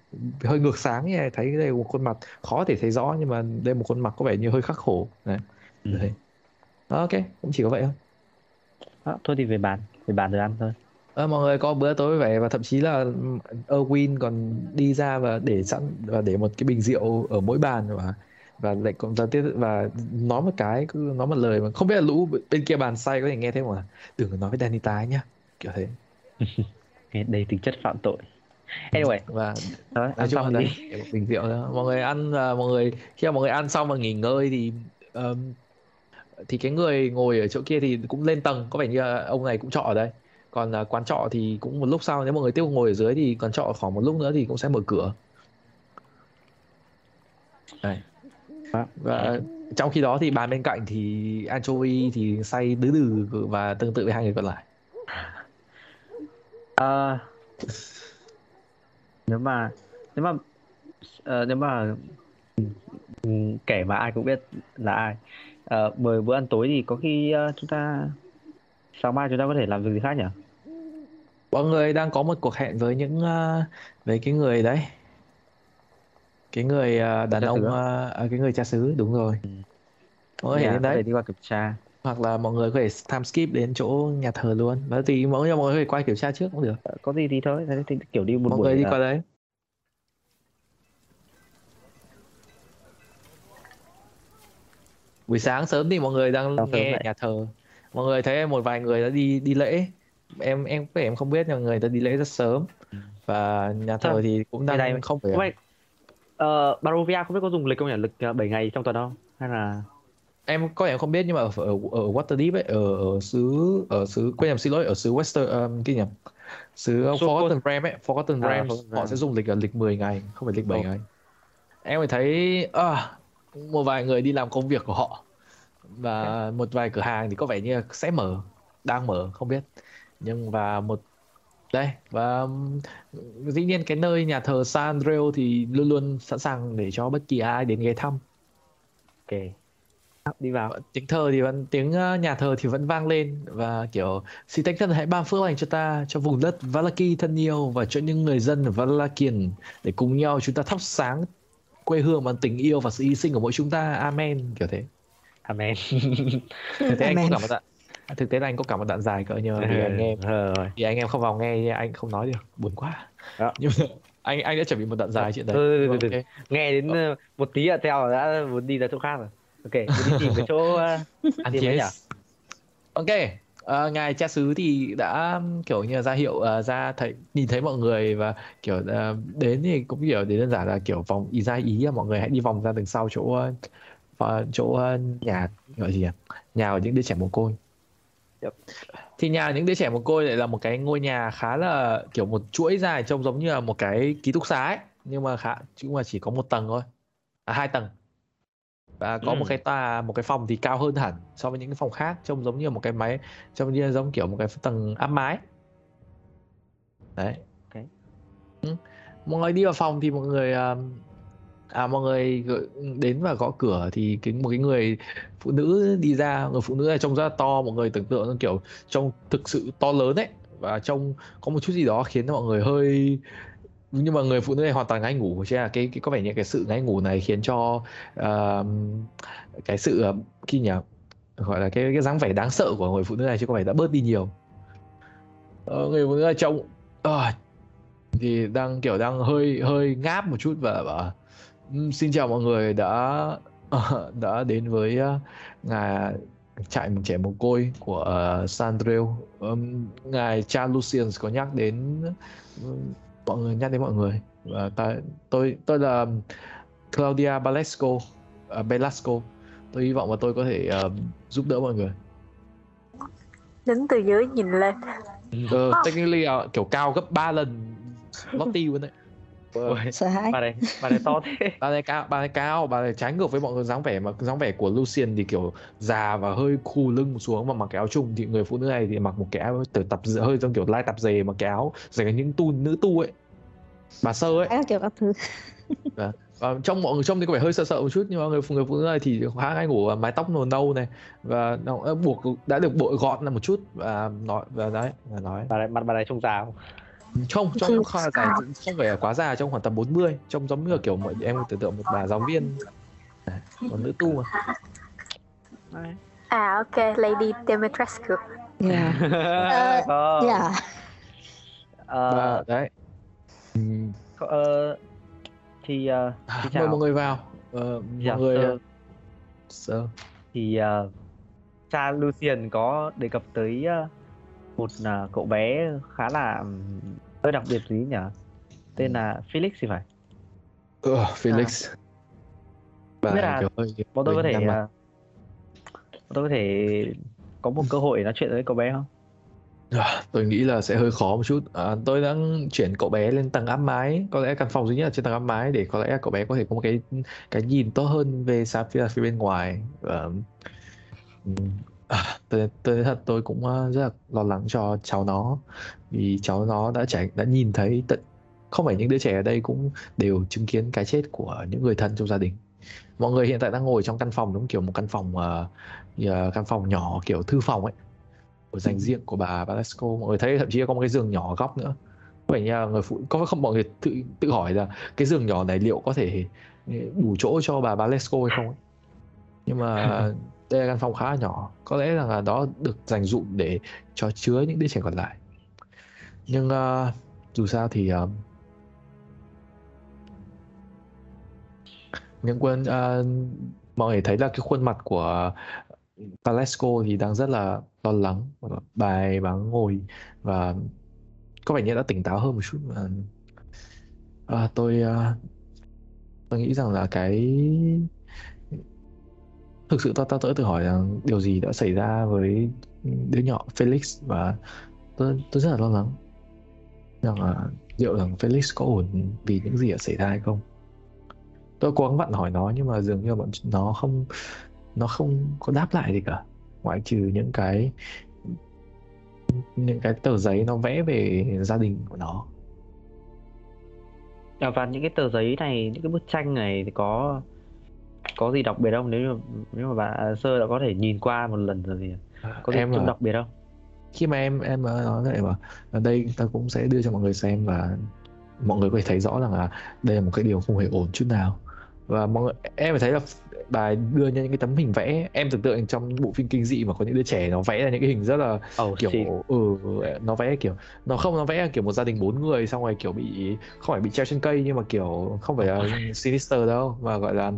hơi ngược sáng như này thấy đây một khuôn mặt khó thể thấy rõ nhưng mà đây một khuôn mặt có vẻ như hơi khắc khổ. Này Ừ. đấy. Đó, ok cũng chỉ có vậy thôi. Đó, thôi thì về bàn về bàn rồi ăn thôi Ờ, mọi người có bữa tối vẻ và thậm chí là Erwin còn đi ra và để sẵn và để một cái bình rượu ở mỗi bàn và và lại còn và, tiếp- và nói một cái cứ nói một lời mà không biết là lũ bên kia bàn say có thể nghe thấy mà đừng có nói với Danita ấy nhá kiểu thế. Đầy tính chất phạm tội. Anyway và thôi nói chung là đấy bình rượu đó. mọi người ăn và mọi người khi mà mọi người ăn xong và nghỉ ngơi thì ờm, thì cái người ngồi ở chỗ kia thì cũng lên tầng. Có vẻ như ông này cũng trọ ở đây còn à, quán trọ thì cũng một lúc sau nếu mọi người tiếp tục ngồi ở dưới thì quán trọ khoảng một lúc nữa thì cũng sẽ mở cửa Đây. Đó. và trong khi đó thì bàn bên cạnh thì anchovy thì say đứ đừ và tương tự với hai người còn lại Ờ, nếu mà nếu mà ờ, nếu mà ừ, kể mà ai cũng biết là ai Ờ, mời bữa ăn tối thì có khi ờ, chúng ta sáng mai chúng ta có thể làm việc gì khác nhỉ mọi người đang có một cuộc hẹn với những uh, với cái người đấy. Cái người uh, đàn ông uh, cái người cha xứ đúng rồi. Mọi người hẹn đến đấy. đi qua kiểm tra. Hoặc là mọi người có thể time skip đến chỗ nhà thờ luôn. Và thì mọi người mọi người có thể qua kiểm tra trước cũng được. Có gì thì thôi. Thế thì kiểu đi một mọi buổi người đi ờ, qua đấy. Buổi sáng sớm thì mọi người đang sớm nghe nhà thờ. Mọi người thấy một vài người đã đi đi lễ em em em không biết nhưng mà người ta đi lễ rất sớm. Và nhà thờ thì cũng đang này- không phải Vậy, ờ, Barovia không biết có dùng lịch không nhỉ? Lịch uh, 7 ngày trong tuần không? Hay là em có vẻ em không biết nhưng mà ở ở ở Waterdeep ấy ở ở xứ ở xứ quên nhầm xin lỗi ở xứ Wester um, cái nhầm xứ uh, Xô Forgotten Realms ấy Forgotten À, Realms Forgotten họ sẽ dùng lịch là lịch 10 ngày không phải lịch 7 Ồ. ngày. Em mới thấy à, một vài người đi làm công việc của họ và một vài cửa hàng thì có vẻ như sẽ mở đang mở không biết nhưng và một đây và um, dĩ nhiên cái nơi nhà thờ San Andreo thì luôn luôn sẵn sàng để cho bất kỳ ai đến ghé thăm. Ok. Đi vào. Ờ, tiếng thờ thì vẫn tiếng ờ, nhà thờ thì vẫn vang lên và kiểu xin thánh thần hãy ban phước lành cho ta cho vùng đất Valaki thân yêu và cho những người dân Valakian để cùng nhau chúng ta thắp sáng quê hương bằng tình yêu và sự hy sinh của mỗi chúng ta. Amen. Kiểu thế. Amen. Anh có Amen. cả một đoạn thực tế là anh có cả một đoạn dài cỡ nhờ thì anh em Ờ, rồi thì anh em không vào nghe anh không nói được buồn quá Đó. nhưng mà anh anh đã chuẩn bị một đoạn dài chuyện đấy Ừ, ừ, ừ, Ok. nghe đến ờ, một tí là theo đã muốn đi ra chỗ khác rồi ok đi tìm cái chỗ ờ, Ăn chế. nhỉ Ok, ờ, ngài cha xứ thì đã kiểu như là ra hiệu ờ, ra thấy nhìn thấy mọi người và kiểu ờ, đến thì cũng kiểu đến đơn giản là kiểu vòng ý ra ý là mọi người hãy đi vòng ra đằng sau chỗ ờ, và chỗ ờ, nhà gọi gì nhỉ? Nhà của những đứa trẻ mồ côi. Yep. Thì nhà những đứa trẻ mồ côi lại là một cái ngôi nhà khá là kiểu một chuỗi dài trông giống như là một cái ký túc xá ấy, nhưng mà khá chứ mà chỉ có một tầng thôi. À, hai tầng và có một Ừ. cái tòa một cái phòng thì cao hơn hẳn so với những cái phòng khác trông giống như một cái máy trông như giống kiểu một cái tầng áp mái đấy Ok. Ừ. mọi người đi vào phòng thì mọi người à, à mọi người đến và gõ cửa thì cái một cái người phụ nữ đi ra người phụ nữ này trông rất là to mọi người tưởng tượng kiểu trông thực sự to lớn ấy và trông có một chút gì đó khiến mọi người hơi nhưng mà người phụ nữ này hoàn toàn ngáy ngủ chứ là cái, cái có vẻ như cái sự ngáy ngủ này khiến cho uh, cái sự ờ, uh, khi nhỉ? Gọi là cái cái dáng vẻ đáng sợ của người phụ nữ này chứ có vẻ đã bớt đi nhiều. Ờ, người phụ nữ này trông uh, ờ, thì đang kiểu đang hơi hơi ngáp một chút và và xin chào mọi người đã đã đến với uh, ngài trại trẻ mồ côi của uh, ngài cha Lucian có nhắc đến ừm, mọi người nhắc đến mọi người. Và ta, tôi tôi là Claudia Balesco uh, Belasco. Tôi hy vọng là tôi có thể uh, giúp đỡ mọi người. Đứng từ dưới nhìn lên. Uh, technically kiểu cao gấp 3 lần Lottie luôn đấy Ôi, sợ hãi. bà này bà này to thế. Bà này cao bà này cao bà này trái ngược với mọi người dáng vẻ mà dáng vẻ của Lucian thì kiểu già và hơi khù lưng xuống mà mặc cái áo trùng thì người phụ nữ này thì mặc một cái áo từ tập hơi giống kiểu lai tập dề mà cái áo dành những tu nữ tu ấy. Bà sơ ấy. Các kiểu các thứ. Và trong mọi người trông thì có vẻ hơi sợ sợ một chút nhưng mà người phụ người phụ nữ này thì khá hay ngủ và mái tóc màu nâu này. Và nó đã buộc đã được bội gọn là một chút và nói và đấy và nói. Bà này mặt bà này trông già không trông trông khá là dài không phải là quá già trông khoảng tầm 40 trông giống như là kiểu mọi em tưởng tượng một bà giáo viên. Đấy, còn nữ tu mà. À ok Lady Demetrescu yeah Ờ, có yeah ờ, và đấy. Ờ, thì ờ, à, Xin mời chào. mọi người vào. Ờ, dạ, mọi người sơ, uh, sơ thì ờ, cha Lucian có đề cập tới ờ, một ờ, cậu bé khá là hơi đặc biệt gì nhỉ? Tên là Felix thì phải. Ờ, Felix. Không biết là hơi bọn tôi có thể ờ, bọn tôi có thể có một cơ hội nói chuyện với cậu bé không? À, tôi nghĩ là sẽ hơi khó một chút. À, tôi đang chuyển cậu bé lên tầng áp mái, có lẽ căn phòng duy nhất là trên tầng áp mái để có lẽ cậu bé có thể có một cái cái nhìn tốt hơn về xa phía phía bên ngoài. Và, ừm, à, tôi, tôi thật tôi cũng ờ, rất là lo lắng cho cháu nó vì cháu nó đã trải đã nhìn thấy tận không phải những đứa trẻ ở đây cũng đều chứng kiến cái chết của những người thân trong gia đình. Mọi người hiện tại đang ngồi trong căn phòng đúng kiểu một căn phòng là căn phòng nhỏ kiểu thư phòng ấy của dành riêng của bà Valesco mọi người thấy thậm chí có một cái giường nhỏ ở góc nữa vậy là người phụ có không mọi người tự tự hỏi là cái giường nhỏ này liệu có thể đủ chỗ cho bà Valesco hay không ấy? nhưng mà đây là căn phòng khá là nhỏ. Có lẽ rằng là đó được dành dụng để cho chứa những đứa trẻ còn lại. Nhưng uh, dù sao thì uh, những quân uh, mọi người thấy là cái khuôn mặt của Palesco thì đang rất là lo lắng bài bà ngồi và có vẻ như đã tỉnh táo hơn một chút. À, tôi à, tôi nghĩ rằng là cái thực sự tao tao tớ tự hỏi rằng điều gì đã xảy ra với đứa nhỏ Felix và tôi tôi rất là lo lắng rằng là liệu rằng Felix có ổn vì những gì đã xảy ra hay không. Tôi cố gắng vặn hỏi nó nhưng mà dường như bọn nó không nó không có đáp lại gì cả. Ngoại trừ những cái những cái tờ giấy nó vẽ về gia đình của nó. À, và những cái tờ giấy này, những cái bức tranh này thì có có gì đặc biệt không? Nếu như nếu mà bạn sơ đã có thể nhìn qua một lần rồi thì có gì em à, đặc biệt không? Khi mà em em ờ, nói vậy mà ở đây ta cũng sẽ đưa cho mọi người xem và mọi người có thể thấy rõ rằng là đây là một cái điều không hề ổn chút nào. Và mọi người em phải thấy là bài đưa ra những cái tấm hình vẽ. Em tưởng tượng trong bộ phim kinh dị mà có những đứa trẻ nó vẽ ra những cái hình rất là oh kiểu ừ nó vẽ kiểu nó không nó vẽ kiểu một gia đình bốn người xong rồi kiểu bị không phải bị treo trên cây nhưng mà kiểu không phải là sinister đâu mà gọi là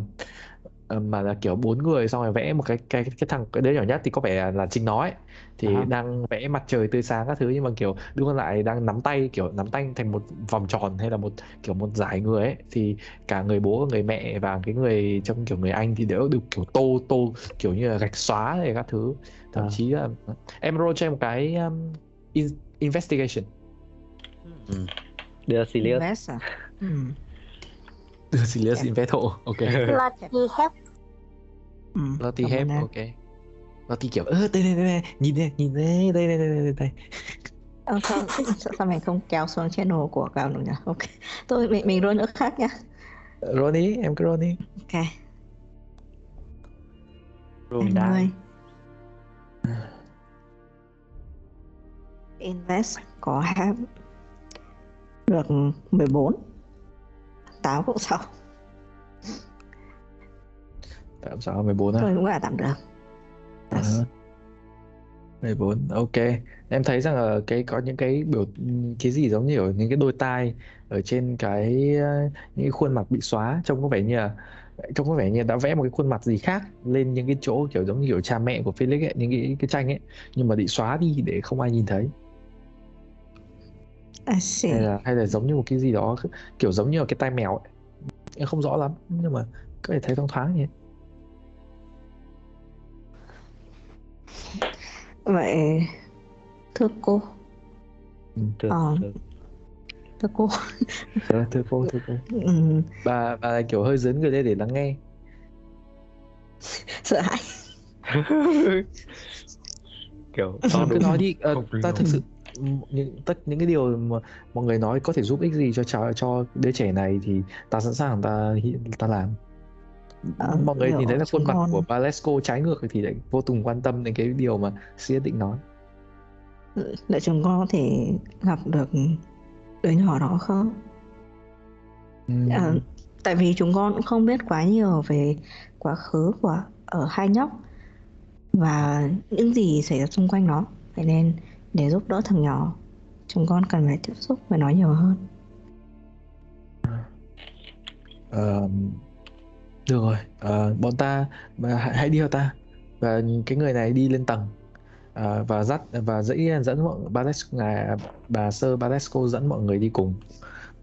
mà là kiểu bốn người xong rồi vẽ một cái cái cái thằng cái đứa nhỏ nhất thì có vẻ là, chính nó ấy thì À. đang vẽ mặt trời tươi sáng các thứ nhưng mà kiểu đứa còn lại đang nắm tay kiểu nắm tay thành một vòng tròn hay là một kiểu một dải người ấy thì cả người bố và người mẹ và cái người trong kiểu người anh thì đều được kiểu tô tô kiểu như là gạch xóa hay các thứ thậm À. chí là em roll cho em một cái um, in, investigation đưa Sirius Invest à? Ừ. serious Em- invest hộ ok. Ừ. Lottie cảm ơn Hep ok Lottie kiểu ơ đây đây đây đây nhìn đây nhìn đây đây đây đây đây đây Ờ, sao, mình không kéo xuống channel của cao được nhỉ? Ok. Tôi mình mình roll nữa khác nhá. Ronnie em cứ Ronnie Ok. Roll die Invest có have được 14 8 cũng xong tạm sao 14 à tôi cũng là tạm được. À, 14 ok. Em thấy rằng là cái có những cái biểu cái gì giống như ở những cái đôi tai ở trên cái ờ, những cái khuôn mặt bị xóa trông có vẻ như là trông có vẻ như đã vẽ một cái khuôn mặt gì khác lên những cái chỗ kiểu giống như kiểu cha mẹ của Felix ấy, những cái cái tranh ấy nhưng mà bị xóa đi để không ai nhìn thấy I hay là hay là giống như một cái gì đó kiểu giống như là cái tai mèo ấy. em không rõ lắm nhưng mà có thể thấy thoáng thoáng nhỉ. Vậy thưa cô. Được, Ờ. được. thưa cô. Thưa, thưa cô thưa cô. Ừm, bà bà là kiểu hơi dướn người lên để lắng nghe. Sợ hãi. Kiểu Ờ, to cứ nói đi. Không quý ta thực sự những tất những cái điều mà mọi người nói có thể giúp ích gì cho cho cho đứa trẻ này thì ta sẵn sàng ta ta làm. Ờ, mọi người nhìn thấy là khuôn mặt con- của Balesco trái ngược thì lại vô cùng quan tâm đến cái điều mà Sia định nói. Liệu chúng con có thể gặp được đứa nhỏ đó không? Ừm, Ờ, tại vì chúng con cũng không biết quá nhiều về quá khứ của ở hai nhóc và những gì xảy ra xung quanh nó. Vậy nên để giúp đỡ thằng nhỏ. Chúng con cần phải tiếp xúc với nó nhiều hơn. À, được rồi. À, bọn ta mà hãy, hãy đi theo ta. Và cái người này đi lên tầng. À, và dắt và dĩ dẫn mọi Badesco, ngài bà sơ Badesco dẫn mọi người đi cùng.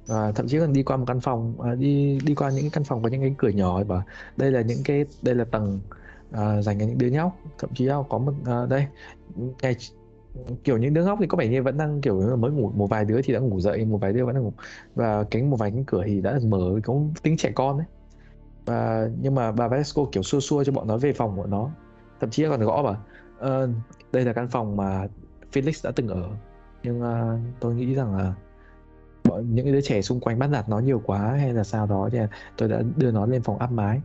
Và thậm chí còn đi qua một căn phòng à, đi đi qua những căn phòng có những cái cửa nhỏ và đây là những cái đây là tầng à, dành cho những đứa nhóc. Thậm chí là có một à, đây ngày kiểu những đứa nhóc thì có vẻ như vẫn đang kiểu mới ngủ một vài đứa thì đã ngủ dậy một vài đứa vẫn đang ngủ. Và cánh một vài cánh cửa thì đã mở có tính trẻ con đấy và nhưng mà bà Vasco kiểu xua xua cho bọn nó về phòng của nó. Thậm chí còn gõ bảo "Ờ, đây là căn phòng mà Felix đã từng ở. Nhưng à, tôi nghĩ rằng là bọn những cái đứa trẻ xung quanh bắt nạt nó nhiều quá hay là sao đó thì tôi đã đưa nó lên phòng áp mái.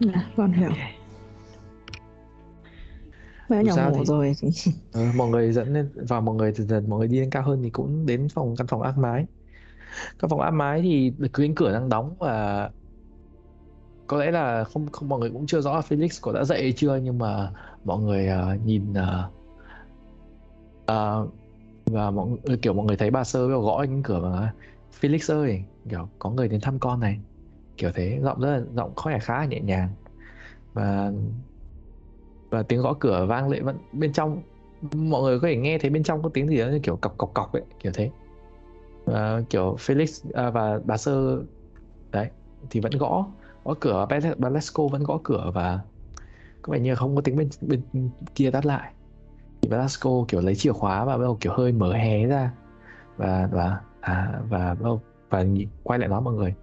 Dạ, con hiểu. Bé Dù nhỏ sao ngủ thì- rồi. Thì Ờ, mọi người dẫn lên và mọi người dần dần mọi người đi lên cao hơn thì cũng đến phòng căn phòng áp mái. Căn phòng áp mái thì cánh cửa đang đóng và có lẽ là không không mọi người cũng chưa rõ là Felix có đã dậy chưa nhưng mà mọi người ờ, nhìn ờ, ờ, và mọi người- kiểu mọi người thấy bà sơ gõ cánh cửa và Felix ơi kiểu có người đến thăm con này. Kiểu thế giọng rất là giọng có vẻ khá là nhẹ nhàng. Và và tiếng gõ cửa vang lên vẫn bên trong. Mọi người có thể nghe thấy bên trong có tiếng gì đó như kiểu cọc cọc cọc ấy kiểu thế. Và kiểu Felix à, và bà sơ đấy thì vẫn gõ gõ cửa. Balasco vẫn gõ cửa và có vẻ như không có tiếng bên bên kia đáp lại. Thì Balesco kiểu lấy chìa khóa và bắt đầu kiểu hơi mở hé ra. Và và à, và bắt đầu và quay lại nói mọi người.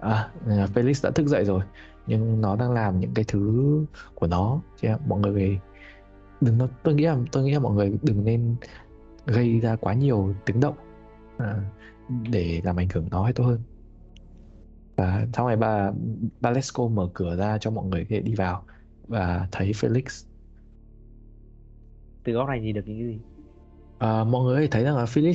À, Felix đã thức dậy rồi nhưng nó đang làm những cái thứ của nó chứ mọi người đừng nó tôi nghĩ là tôi nghĩ là mọi người đừng nên gây ra quá nhiều tiếng động à, để làm ảnh hưởng nó hay tốt hơn. Và sau này bà Balesco mở cửa ra cho mọi người đi vào và thấy Felix. Từ góc này nhìn được những cái gì? À, mọi người thấy rằng là Felix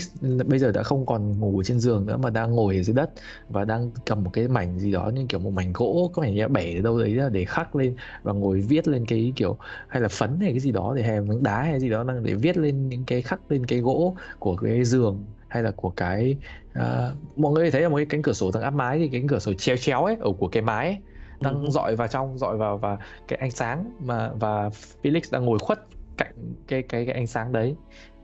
bây giờ đã không còn ngủ trên giường nữa mà đang ngồi ở dưới đất và đang cầm một cái mảnh gì đó như kiểu một mảnh gỗ có phải bẻ ở đâu đấy để khắc lên và ngồi viết lên cái kiểu hay là phấn hay cái gì đó để hèm miếng đá hay gì đó đang để viết lên những cái khắc lên cái gỗ của cái giường hay là của cái à, mọi người thấy là một cái cánh cửa sổ đang áp mái thì cánh cửa sổ chéo chéo ấy ở của cái mái ấy, đang Ừ. dọi vào trong dọi vào và cái ánh sáng mà và Felix đang ngồi khuất cạnh cái cái cái ánh sáng đấy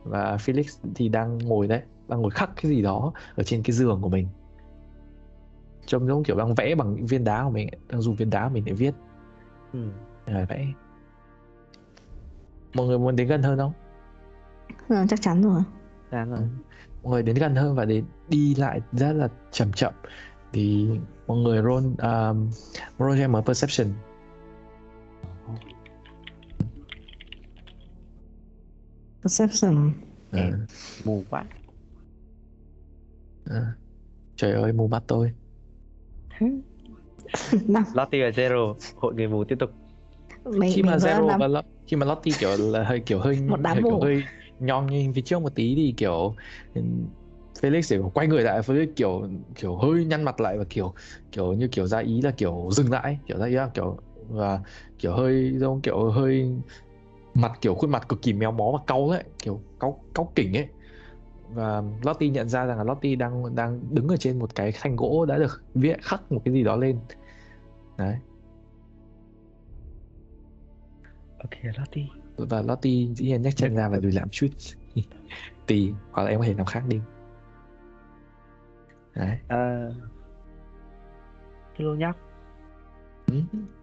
và Felix thì đang ngồi đấy đang ngồi khắc cái gì đó ở trên cái giường của mình. Trông giống kiểu đang vẽ bằng những viên đá của mình đang dùng viên đá của mình để viết. Ừ. vẽ. Mọi người muốn đến gần hơn không? Ừ, chắc chắn rồi. Đáng rồi. Mọi người đến gần hơn và đến đi lại rất là chậm chậm. Thì mọi người roll um, roll cho em một perception perception Ờ, mù quá. Ờ. trời ơi mù mắt tôi. Lottie và Zero hội người mù tiếp tục. Mình khi mà Zero năm. và Lo- khi mà Lottie kiểu là hơi kiểu hơi Một đám hơi, kiểu hơi nhon như phía trước một tí thì kiểu Felix kiểu quay người lại Felix kiểu kiểu hơi nhăn mặt lại và kiểu kiểu như kiểu ra ý là kiểu dừng lại kiểu ra ý là kiểu và kiểu hơi giống kiểu hơi mặt kiểu khuôn mặt cực kỳ méo mó và cau ấy kiểu cau cau kỉnh ấy. Và Lottie nhận ra rằng là Lottie đang đang đứng ở trên một cái thanh gỗ đã được viết khắc một cái gì đó lên. Đấy. Ok Lottie. Và Lottie dĩ nhiên nhấc chân ra và lùi một chút. Tùy hoặc là em có thể làm khác đi. Đấy. Uh, hello nhóc quá.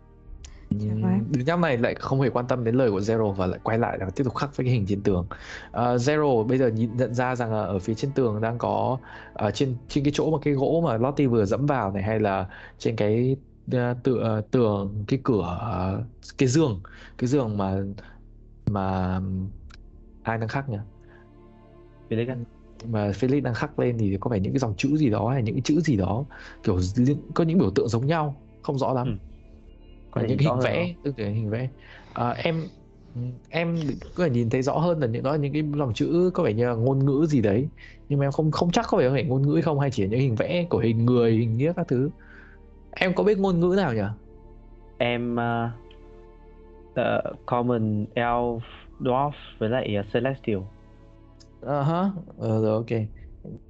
Đứa nhóc này lại không hề quan tâm đến lời của Zero và lại quay lại và tiếp tục khắc với cái hình trên tường. Ờ, Zero bây giờ nhìn nhận ra rằng là ở phía trên tường đang có ở trên trên cái chỗ mà cái gỗ mà Lottie vừa dẫm vào này hay là trên cái uh, tựa tường cái cửa ờ, cái giường cái giường mà mà ai đang khắc nhỉ? Felix mà Felix đang khắc lên thì có phải những cái dòng chữ gì đó hay những cái chữ gì đó kiểu có những biểu tượng giống nhau không rõ lắm. Ừ. có thể những hình vẽ tương tự hình vẽ. À, em em có thể nhìn thấy rõ hơn là những đó là những cái dòng chữ có vẻ như là ngôn ngữ gì đấy. Nhưng mà em không không chắc có phải là ngôn ngữ không hay chỉ là những hình vẽ của hình người hình nghĩa các thứ. Em có biết ngôn ngữ nào nhỉ? Em uh, uh, common elf dwarf với lại uh, celestial. Ờ hả ờ rồi ok.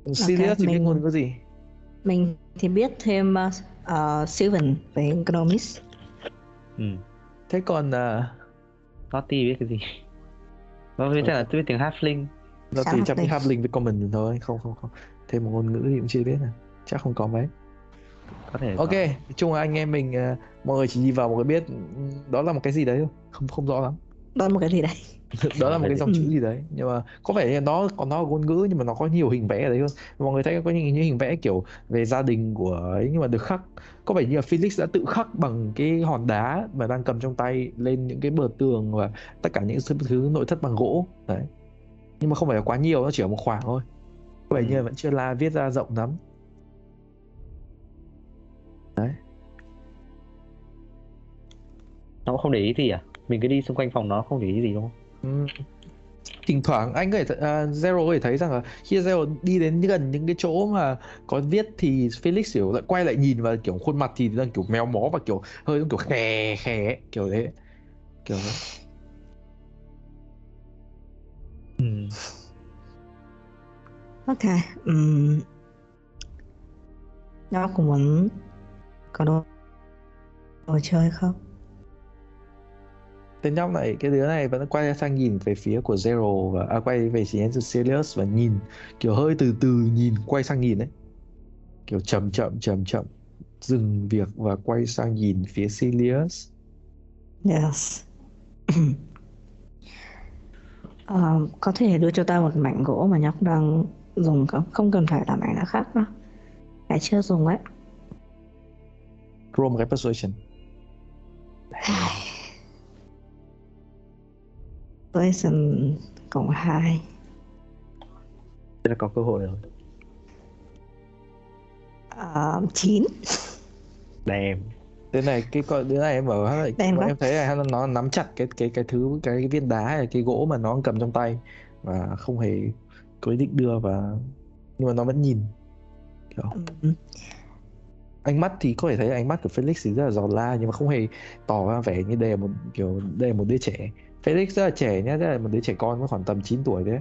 Sirius thì biết mình- ngôn ngữ gì? mình thì biết thêm uh, uh, Sylvan với Gnomis ừ. thế còn uh, Lottie biết cái gì? Nó biết chắc là tôi biết tiếng halfling. Học chắc biết đây. Havling với Common thôi. Không không không. Thêm một ngôn ngữ thì cũng chưa biết này chắc không có mấy. Có thể ok nói chung là anh em mình ờ, mọi người chỉ nhìn vào mọi người biết ừ, đó là một cái gì đấy thôi. Không không rõ lắm. Đó là một cái gì đấy đó là một cái dòng chữ Ừ. gì đấy? Nhưng mà có vẻ như nó còn nó là ngôn ngữ nhưng mà nó có nhiều hình vẽ ở đấy hơn. Mọi người thấy có những, những hình vẽ kiểu về gia đình của ấy nhưng mà được khắc. Có vẻ như là Felix đã tự khắc bằng cái hòn đá mà đang cầm trong tay lên những cái bờ tường và tất cả những thứ nội thất bằng gỗ. Đấy. Nhưng mà không phải là quá nhiều nó chỉ ở một khoảng thôi. Có vẻ như là vẫn chưa là viết ra rộng lắm. Nó cũng không để ý gì à? Mình cứ đi xung quanh phòng nó không để ý gì đúng không. Thỉnh thoảng anh có thể th- à, Zero có thể thấy rằng là khi Zero đi đến gần những cái chỗ mà có viết thì Felix kiểu lại quay lại nhìn và kiểu khuôn mặt thì đang kiểu méo mó và kiểu hơi kiểu khè khè kiểu thế. Kiểu thế. Ừm. ok. Um, nó cũng muốn có đồ đồ chơi không Tên nhóc này cái đứa này vẫn quay sang nhìn về phía của Zero và à, quay về phía của Sirius và nhìn kiểu hơi từ từ nhìn quay sang nhìn ấy. Kiểu chậm chậm chậm chậm dừng việc và quay sang nhìn phía Sirius yes. Ờ, có thể đưa cho ta một mảnh gỗ mà nhóc đang dùng không? Không cần phải là mảnh nào khác đâu cái chưa dùng ấy. Roll một cái persuasion Poison cộng 2 Thế là có cơ hội rồi uh, 9 Damn. Thế này cái con đứa này em bảo bọn quá. em thấy là nó nắm chặt cái cái cái thứ cái, cái viên đá hay là cái gỗ mà nó cầm trong tay và không hề có ý định đưa và nhưng mà nó vẫn nhìn kiểu Ừ. ánh mắt thì có thể thấy ánh mắt của Felix thì rất là giòn la nhưng mà không hề tỏ ra vẻ như đây là một kiểu đây là một đứa trẻ Felix rất là trẻ nhá đây là một đứa trẻ con có khoảng tầm 9 tuổi đấy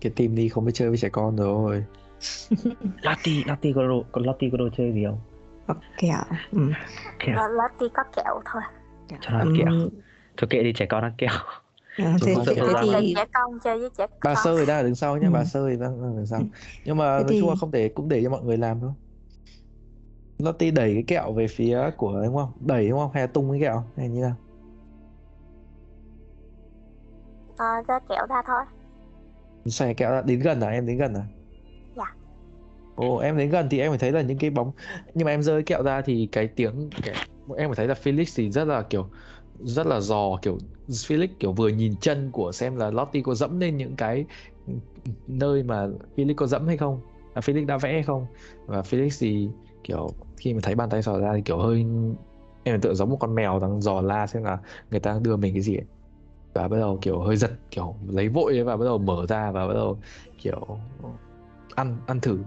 cái team đi không biết chơi với trẻ con rồi Lottie, Lottie có đồ, có Lottie có đồ chơi gì không? Có kẹo. Ừ. Kẹo, Lottie có kẹo thôi. cho nó ăn kẹo. Ừm, Cho kệ đi trẻ con ăn kẹo. à, thế, thế, thế thì trẻ con chơi với trẻ bà con. sơ thì đang ở đứng sau nhá Ừ. bà sơ thì đang ở đằng sau nhưng mà Thế nói chung là thì- không để cũng để cho mọi người làm thôi Lottie đẩy cái kẹo về phía của đúng không đẩy đúng không hay là tung cái kẹo hay như nào Ờ, cho kẹo ra thôi. xòe kẹo ra đến gần à em đến gần à Dạ. ồ em đến gần thì em phải thấy là những cái bóng nhưng mà em rơi kẹo ra thì cái tiếng cái em phải thấy là Felix thì rất là kiểu rất là dò kiểu Felix kiểu vừa nhìn chân của xem là Lottie có dẫm lên những cái nơi mà Felix có dẫm hay không à, Felix đã vẽ hay không và Felix thì kiểu khi mà thấy bàn tay sò ra thì kiểu hơi em tưởng giống một con mèo đang dò la xem là người ta đưa mình cái gì ấy. Và bắt đầu kiểu hơi giật kiểu lấy vội và bắt đầu mở ra và bắt đầu kiểu ăn ăn thử.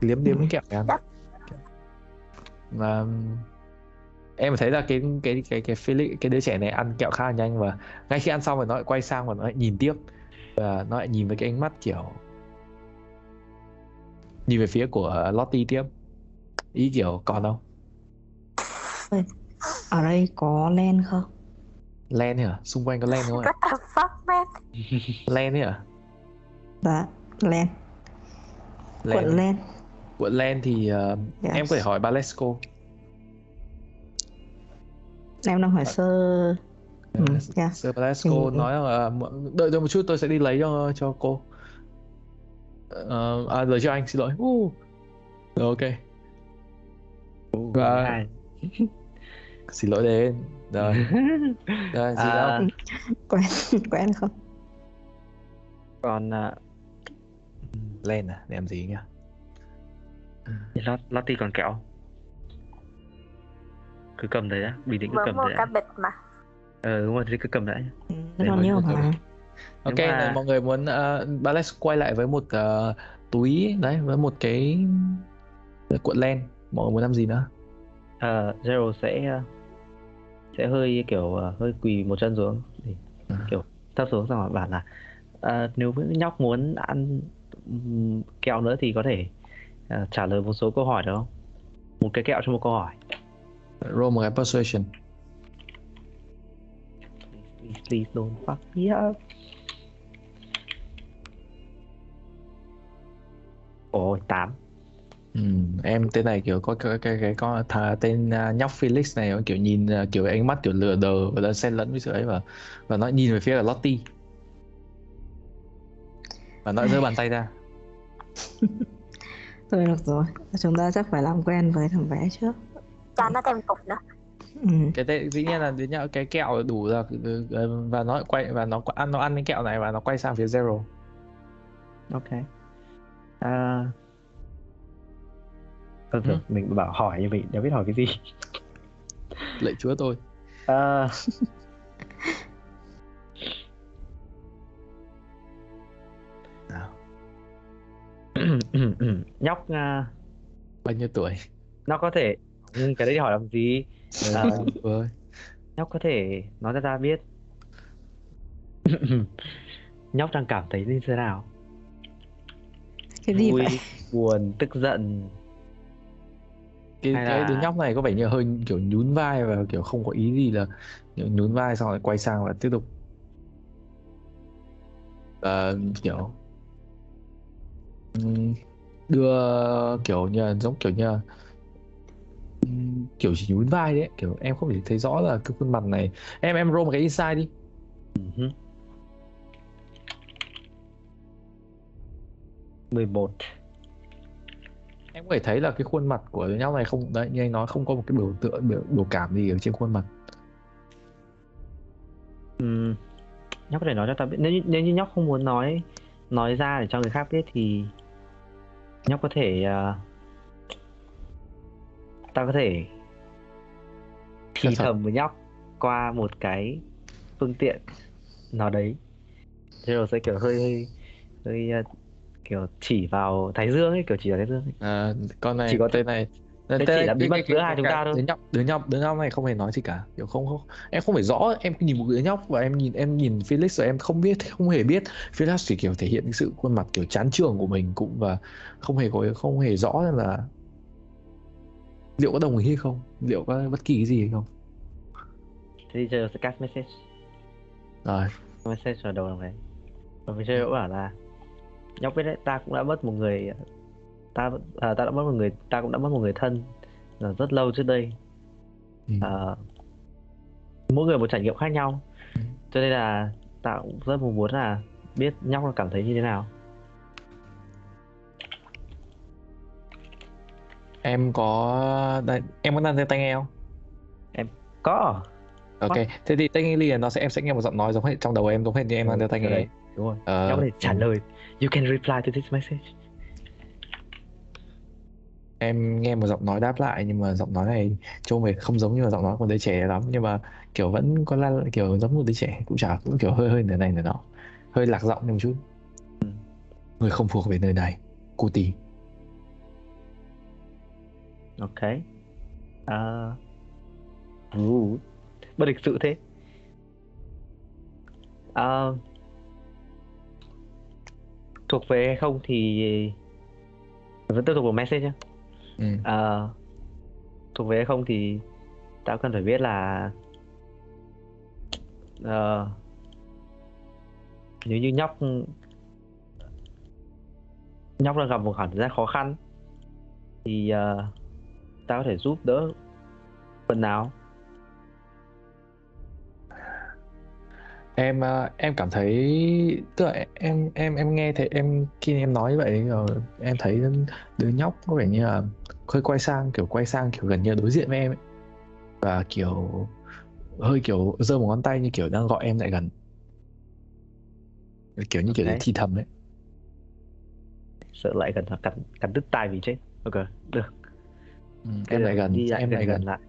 Liếm liếm cái kẹo này ăn và em thấy là cái cái cái cái Felix cái đứa trẻ này ăn kẹo khá là nhanh và ngay khi ăn xong rồi nó lại quay sang và nó lại nhìn tiếp. Và nó lại nhìn với cái ánh mắt kiểu nhìn về phía của Lottie tiếp. Ý kiểu còn không? Ở đây có len không? Len hả xung quanh có len không ạ What the fuck man? len ấy hả Dạ, len. Cuộn len len. cuộn len thì ờ, Yes. em có thể hỏi Balesco Em đang hỏi sơ. Ừ, yeah. Sir Balesco Ừ. nói rằng là "M- đợi tôi một chút tôi sẽ đi lấy cho cho cô Ờ, à lời cho anh xin lỗi uh. rồi ok và. xin lỗi đến rồi rồi gì À, đâu Quen, quen không? còn à, len à để làm gì nhá Lot, Lottie còn kẹo. Cứ cầm đấy đã, bình tĩnh cứ cầm đấy đã. bịch mà. Ờ đúng rồi, thì cứ cầm đấy. Ừ, Để còn mọi nhiều mà. ok mà- này mọi người muốn uh, Bales quay lại với một ờ, túi đấy với một cái cuộn len mọi người muốn làm gì nữa Ờ, Zero sẽ ờ, sẽ hơi kiểu ờ, hơi quỳ một chân xuống để Ừ. kiểu thấp xuống xong rồi bảo là ờ, nếu nhóc muốn ăn kẹo nữa thì có thể ờ, trả lời một số câu hỏi được không? Một cái kẹo cho một câu hỏi. roll một cái persuasion Please, please don't fuck me up. Ôi, 8. Ừ, em tên này kiểu có cái cái cái có thà, tên à, nhóc Felix này kiểu nhìn à, kiểu ánh mắt kiểu lừa đờ và xen lẫn với sự ấy và và nó nhìn về phía là Lottie và nó giơ bàn tay ra Thôi được rồi. Chúng ta chắc phải làm quen với thằng bé trước. Cho nó thêm cục nữa. Ừ. cái tên dĩ nhiên là đến nhá, cái kẹo đủ rồi ừ, và nó quay và nó ăn nó ăn cái kẹo này và nó quay sang phía Zero Ok. À... Thôi, thôi, Ừ. mình bảo hỏi nhưng mình đã biết hỏi cái gì. lạy chúa tôi. À... nào. Nhóc à, bao nhiêu tuổi? nó có thể ừ, cái đấy hỏi làm gì? À, ơi? Nhóc có thể nói cho ta biết. Nhóc đang cảm thấy như thế nào? Cái gì vui vậy? buồn tức giận cái Hay cái là- đứa nhóc này có vẻ như hơi kiểu nhún vai và kiểu không có ý gì là nhún vai xong rồi quay sang và tiếp tục Ờ, kiểu đưa kiểu như là giống kiểu như là kiểu chỉ nhún vai đấy kiểu em không thể thấy rõ là cái khuôn mặt này. Em em roll một cái insight đi. Ừ. 11 em có thể thấy là cái khuôn mặt của đứa nhóc này không đấy như anh nói không có một cái biểu tượng biểu, biểu cảm gì ở trên khuôn mặt. Ừm, nhóc có thể nói cho ta biết nếu nếu như nhóc không muốn nói nói ra để cho người khác biết thì nhóc có thể à, ta có thể thì thầm với nhóc qua một cái phương tiện nào đấy. Zero sẽ kiểu hơi hơi hơi ờ, kiểu chỉ vào thái dương ấy kiểu chỉ vào thái dương ấy. À, con này Chỉ có- tên này Thế tên- chỉ là bí mật giữa hai chúng ta thôi. đứa nhóc đứa nhóc đứa nhóc này không hề nói gì cả. Kiểu không không em không phải rõ em nhìn một đứa nhóc và em nhìn em nhìn Felix và em không biết không hề biết. Felix chỉ kiểu thể hiện cái sự khuôn mặt kiểu chán trường của mình cũng và không hề có không hề rõ là liệu có đồng ý hay không liệu có bất kỳ cái gì hay không. Thế thì Zero sẽ cast message. Rồi. Message vào đầu đấy và phía Zero bảo là nhóc biết đấy ta cũng đã mất một người ta à, ta đã mất một người ta cũng đã mất một người thân là rất lâu trước đây. Ừ. Ờ, mỗi người một trải nghiệm khác nhau. Ừ. cho nên là ta cũng rất mong muốn là biết nhóc là cảm thấy như thế nào. Em có em có đang nghe tai nghe không? Có. Ok thế thì technically là nó sẽ em sẽ nghe một giọng nói giống hết trong đầu em giống hết như em đang đeo tai Ừ, nghe đấy, đúng rồi. Ờ, nhóc có thể trả lời you can reply to this message. Em nghe một giọng nói đáp lại nhưng mà giọng nói này trông về không giống như là giọng nói của đứa trẻ lắm nhưng mà kiểu vẫn có là kiểu giống một đứa trẻ cũng chả cũng kiểu hơi hơi nửa này nửa nọ. Hơi lạc giọng một chút. Người không thuộc về nơi này. Cô tí ok. Uh, rude. Bất lịch sự thế. Ờ, thuộc về hay không thì vẫn tiếp tục một message nhé ừ. Ờ, thuộc về hay không thì tao cần phải biết là ờ, nếu như nhóc nhóc đang gặp một khoảng thời gian khó khăn thì ờ, tao có thể giúp đỡ phần nào em ờ, em cảm thấy tức là em em em nghe thấy em khi em nói vậy rồi em thấy đứa nhóc có vẻ như là hơi quay sang kiểu quay sang kiểu gần như đối diện với em ấy. Và kiểu hơi kiểu giơ một ngón tay như kiểu đang gọi em lại gần. Kiểu như kiểu để Ok. thì thầm ấy. Sợ lại gần hoặc cắn cắn đứt tai vì chết. Ok được. Ừ, em lại gần em lại gần. lại.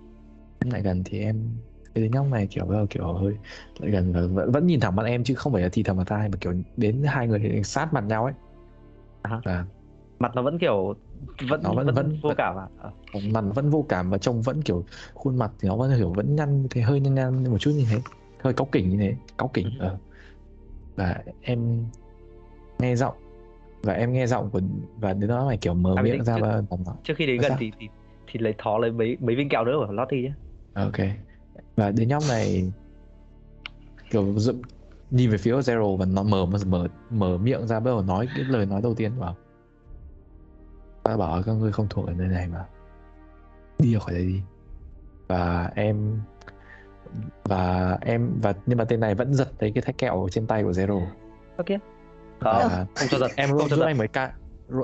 Em lại gần thì em cái đứa nhóc này kiểu đầu kiểu hơi lại gần vẫn, vẫn nhìn thẳng mặt em chứ không phải là thì thầm vào tai mà kiểu đến hai người sát mặt nhau ấy. À. mặt nó vẫn kiểu vẫn Nó vẫn- vẫn, vẫn- vô cảm à? Ờ, mặt vẫn vô cảm và trông vẫn kiểu khuôn mặt thì nó vẫn kiểu vẫn nhăn thế hơi nhăn nhăn một chút như thế hơi cáu kỉnh như thế cáu kỉnh Ừ. ờ. và em nghe giọng và em nghe giọng của và đứa nó này kiểu mở À, miệng ra chứ- và trước khi đến gần thì, thì thì lấy thó lấy mấy mấy viên kẹo nữa của Lottie nhé ok và đứa nhóc này kiểu dựng nhìn về phía Zero và nó mở mở mở miệng ra bắt đầu nói cái lời nói đầu tiên bảo ta bảo các ngươi không thuộc ở nơi này mà. Đi ra khỏi đây đi. Và em và em và nhưng mà tên này vẫn giật lấy cái thách kẹo trên tay của Zero. Ok. Và không không cho giật. em không roll giúp em với ca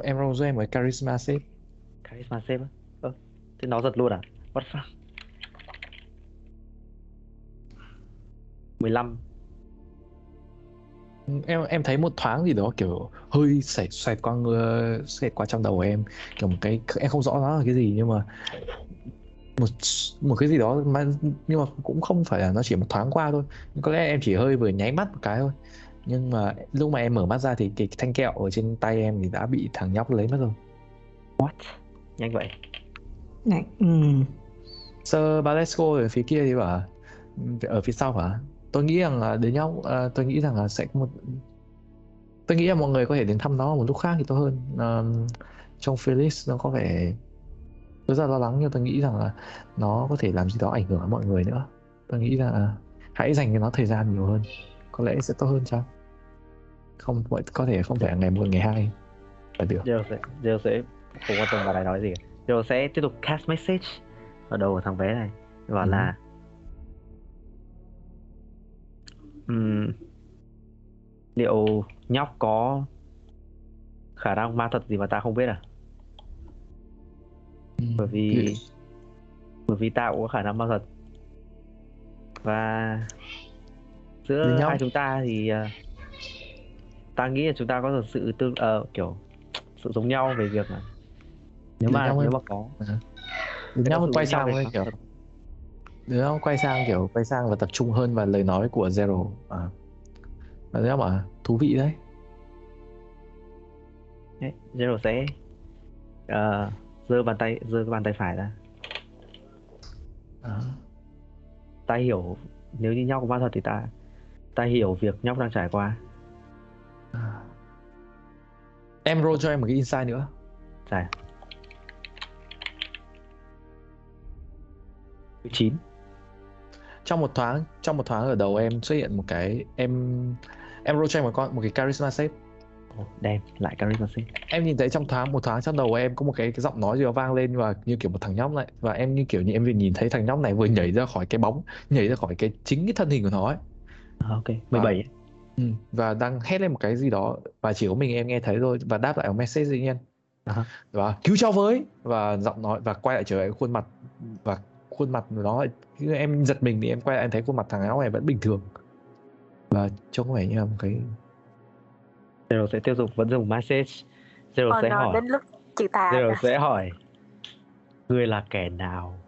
em roll giúp em với charisma save charisma save á? Ơ thế nó giật luôn à? What the fuck 15 em em thấy một thoáng gì đó kiểu hơi xảy xoẹt qua xoẹt qua trong đầu của em. Kiểu một cái em không rõ nó là cái gì nhưng mà một một cái gì đó mà nhưng mà cũng không phải là nó chỉ một thoáng qua thôi. Có lẽ em chỉ hơi vừa nháy mắt một cái thôi. Nhưng mà lúc mà em mở mắt ra thì cái thanh kẹo ở trên tay em thì đã bị thằng nhóc lấy mất rồi. What? Nhanh vậy. Này, ừ. Sir Balesco ở phía kia thì bảo ở phía sau hả? Tôi nghĩ rằng là đứa nhóc à, tôi nghĩ rằng là sẽ một tôi nghĩ là mọi người có thể đến thăm nó một lúc khác thì tốt hơn. À, trong Felix nó có vẻ tôi rất là lo lắng nhưng tôi nghĩ rằng là nó có thể làm gì đó ảnh hưởng đến mọi người nữa. Tôi nghĩ là hãy dành cho nó thời gian nhiều hơn. Có lẽ sẽ tốt hơn chăng? Không vậy có thể không phải ngày một ngày hai là được. Giờ sẽ giờ sẽ không quan tâm vào này nói gì. Giờ sẽ tiếp tục cast message ở đầu của thằng bé này bảo Ừ. là Ừm, liệu nhóc có khả năng ma thuật gì mà ta không biết à? Bởi vì bởi vì ta cũng có khả năng ma thuật. Và giữa hai chúng ta thì ờ, ta nghĩ là chúng ta có một sự tương ờ, kiểu sự giống nhau về việc là nếu mà nếu mà có À. Cái nhóc quay sang kiểu đứa nhóc quay sang kiểu quay sang và tập trung hơn vào lời nói của Zero. À. và nhóc bảo thú vị đấy. Zero sẽ ờ, giơ bàn tay giơ bàn tay phải ra. À. ta hiểu nếu như nhóc có ma thuật thì ta ta hiểu việc nhóc đang trải qua. À. em roll cho em một cái insight nữa. Giải chín trong một thoáng trong một thoáng ở đầu em xuất hiện một cái em em roll cho em một con một cái charisma save đem lại charisma save em nhìn thấy trong thoáng một thoáng trong đầu em có một cái, cái giọng nói gì đó vang lên và như kiểu một thằng nhóc này và em như kiểu như em vừa nhìn thấy thằng nhóc này vừa nhảy ra khỏi cái bóng nhảy ra khỏi cái chính cái thân hình của nó ấy à, ok 17 ấy. ừ. và đang hét lên một cái gì đó và chỉ có mình em nghe thấy thôi và đáp lại một message dĩ nhiên À. và cứu cháu với và giọng nói và quay lại trở lại khuôn mặt và khuôn mặt của nó em giật mình thì em quay lại em thấy khuôn mặt thằng nhóc này vẫn bình thường. Và trông có vẻ như là một cái Zero sẽ tiếp tục vẫn dùng message. Zero Ờ, sẽ hỏi. đến lúc trừ tà Zero sẽ hỏi Ngươi là kẻ nào?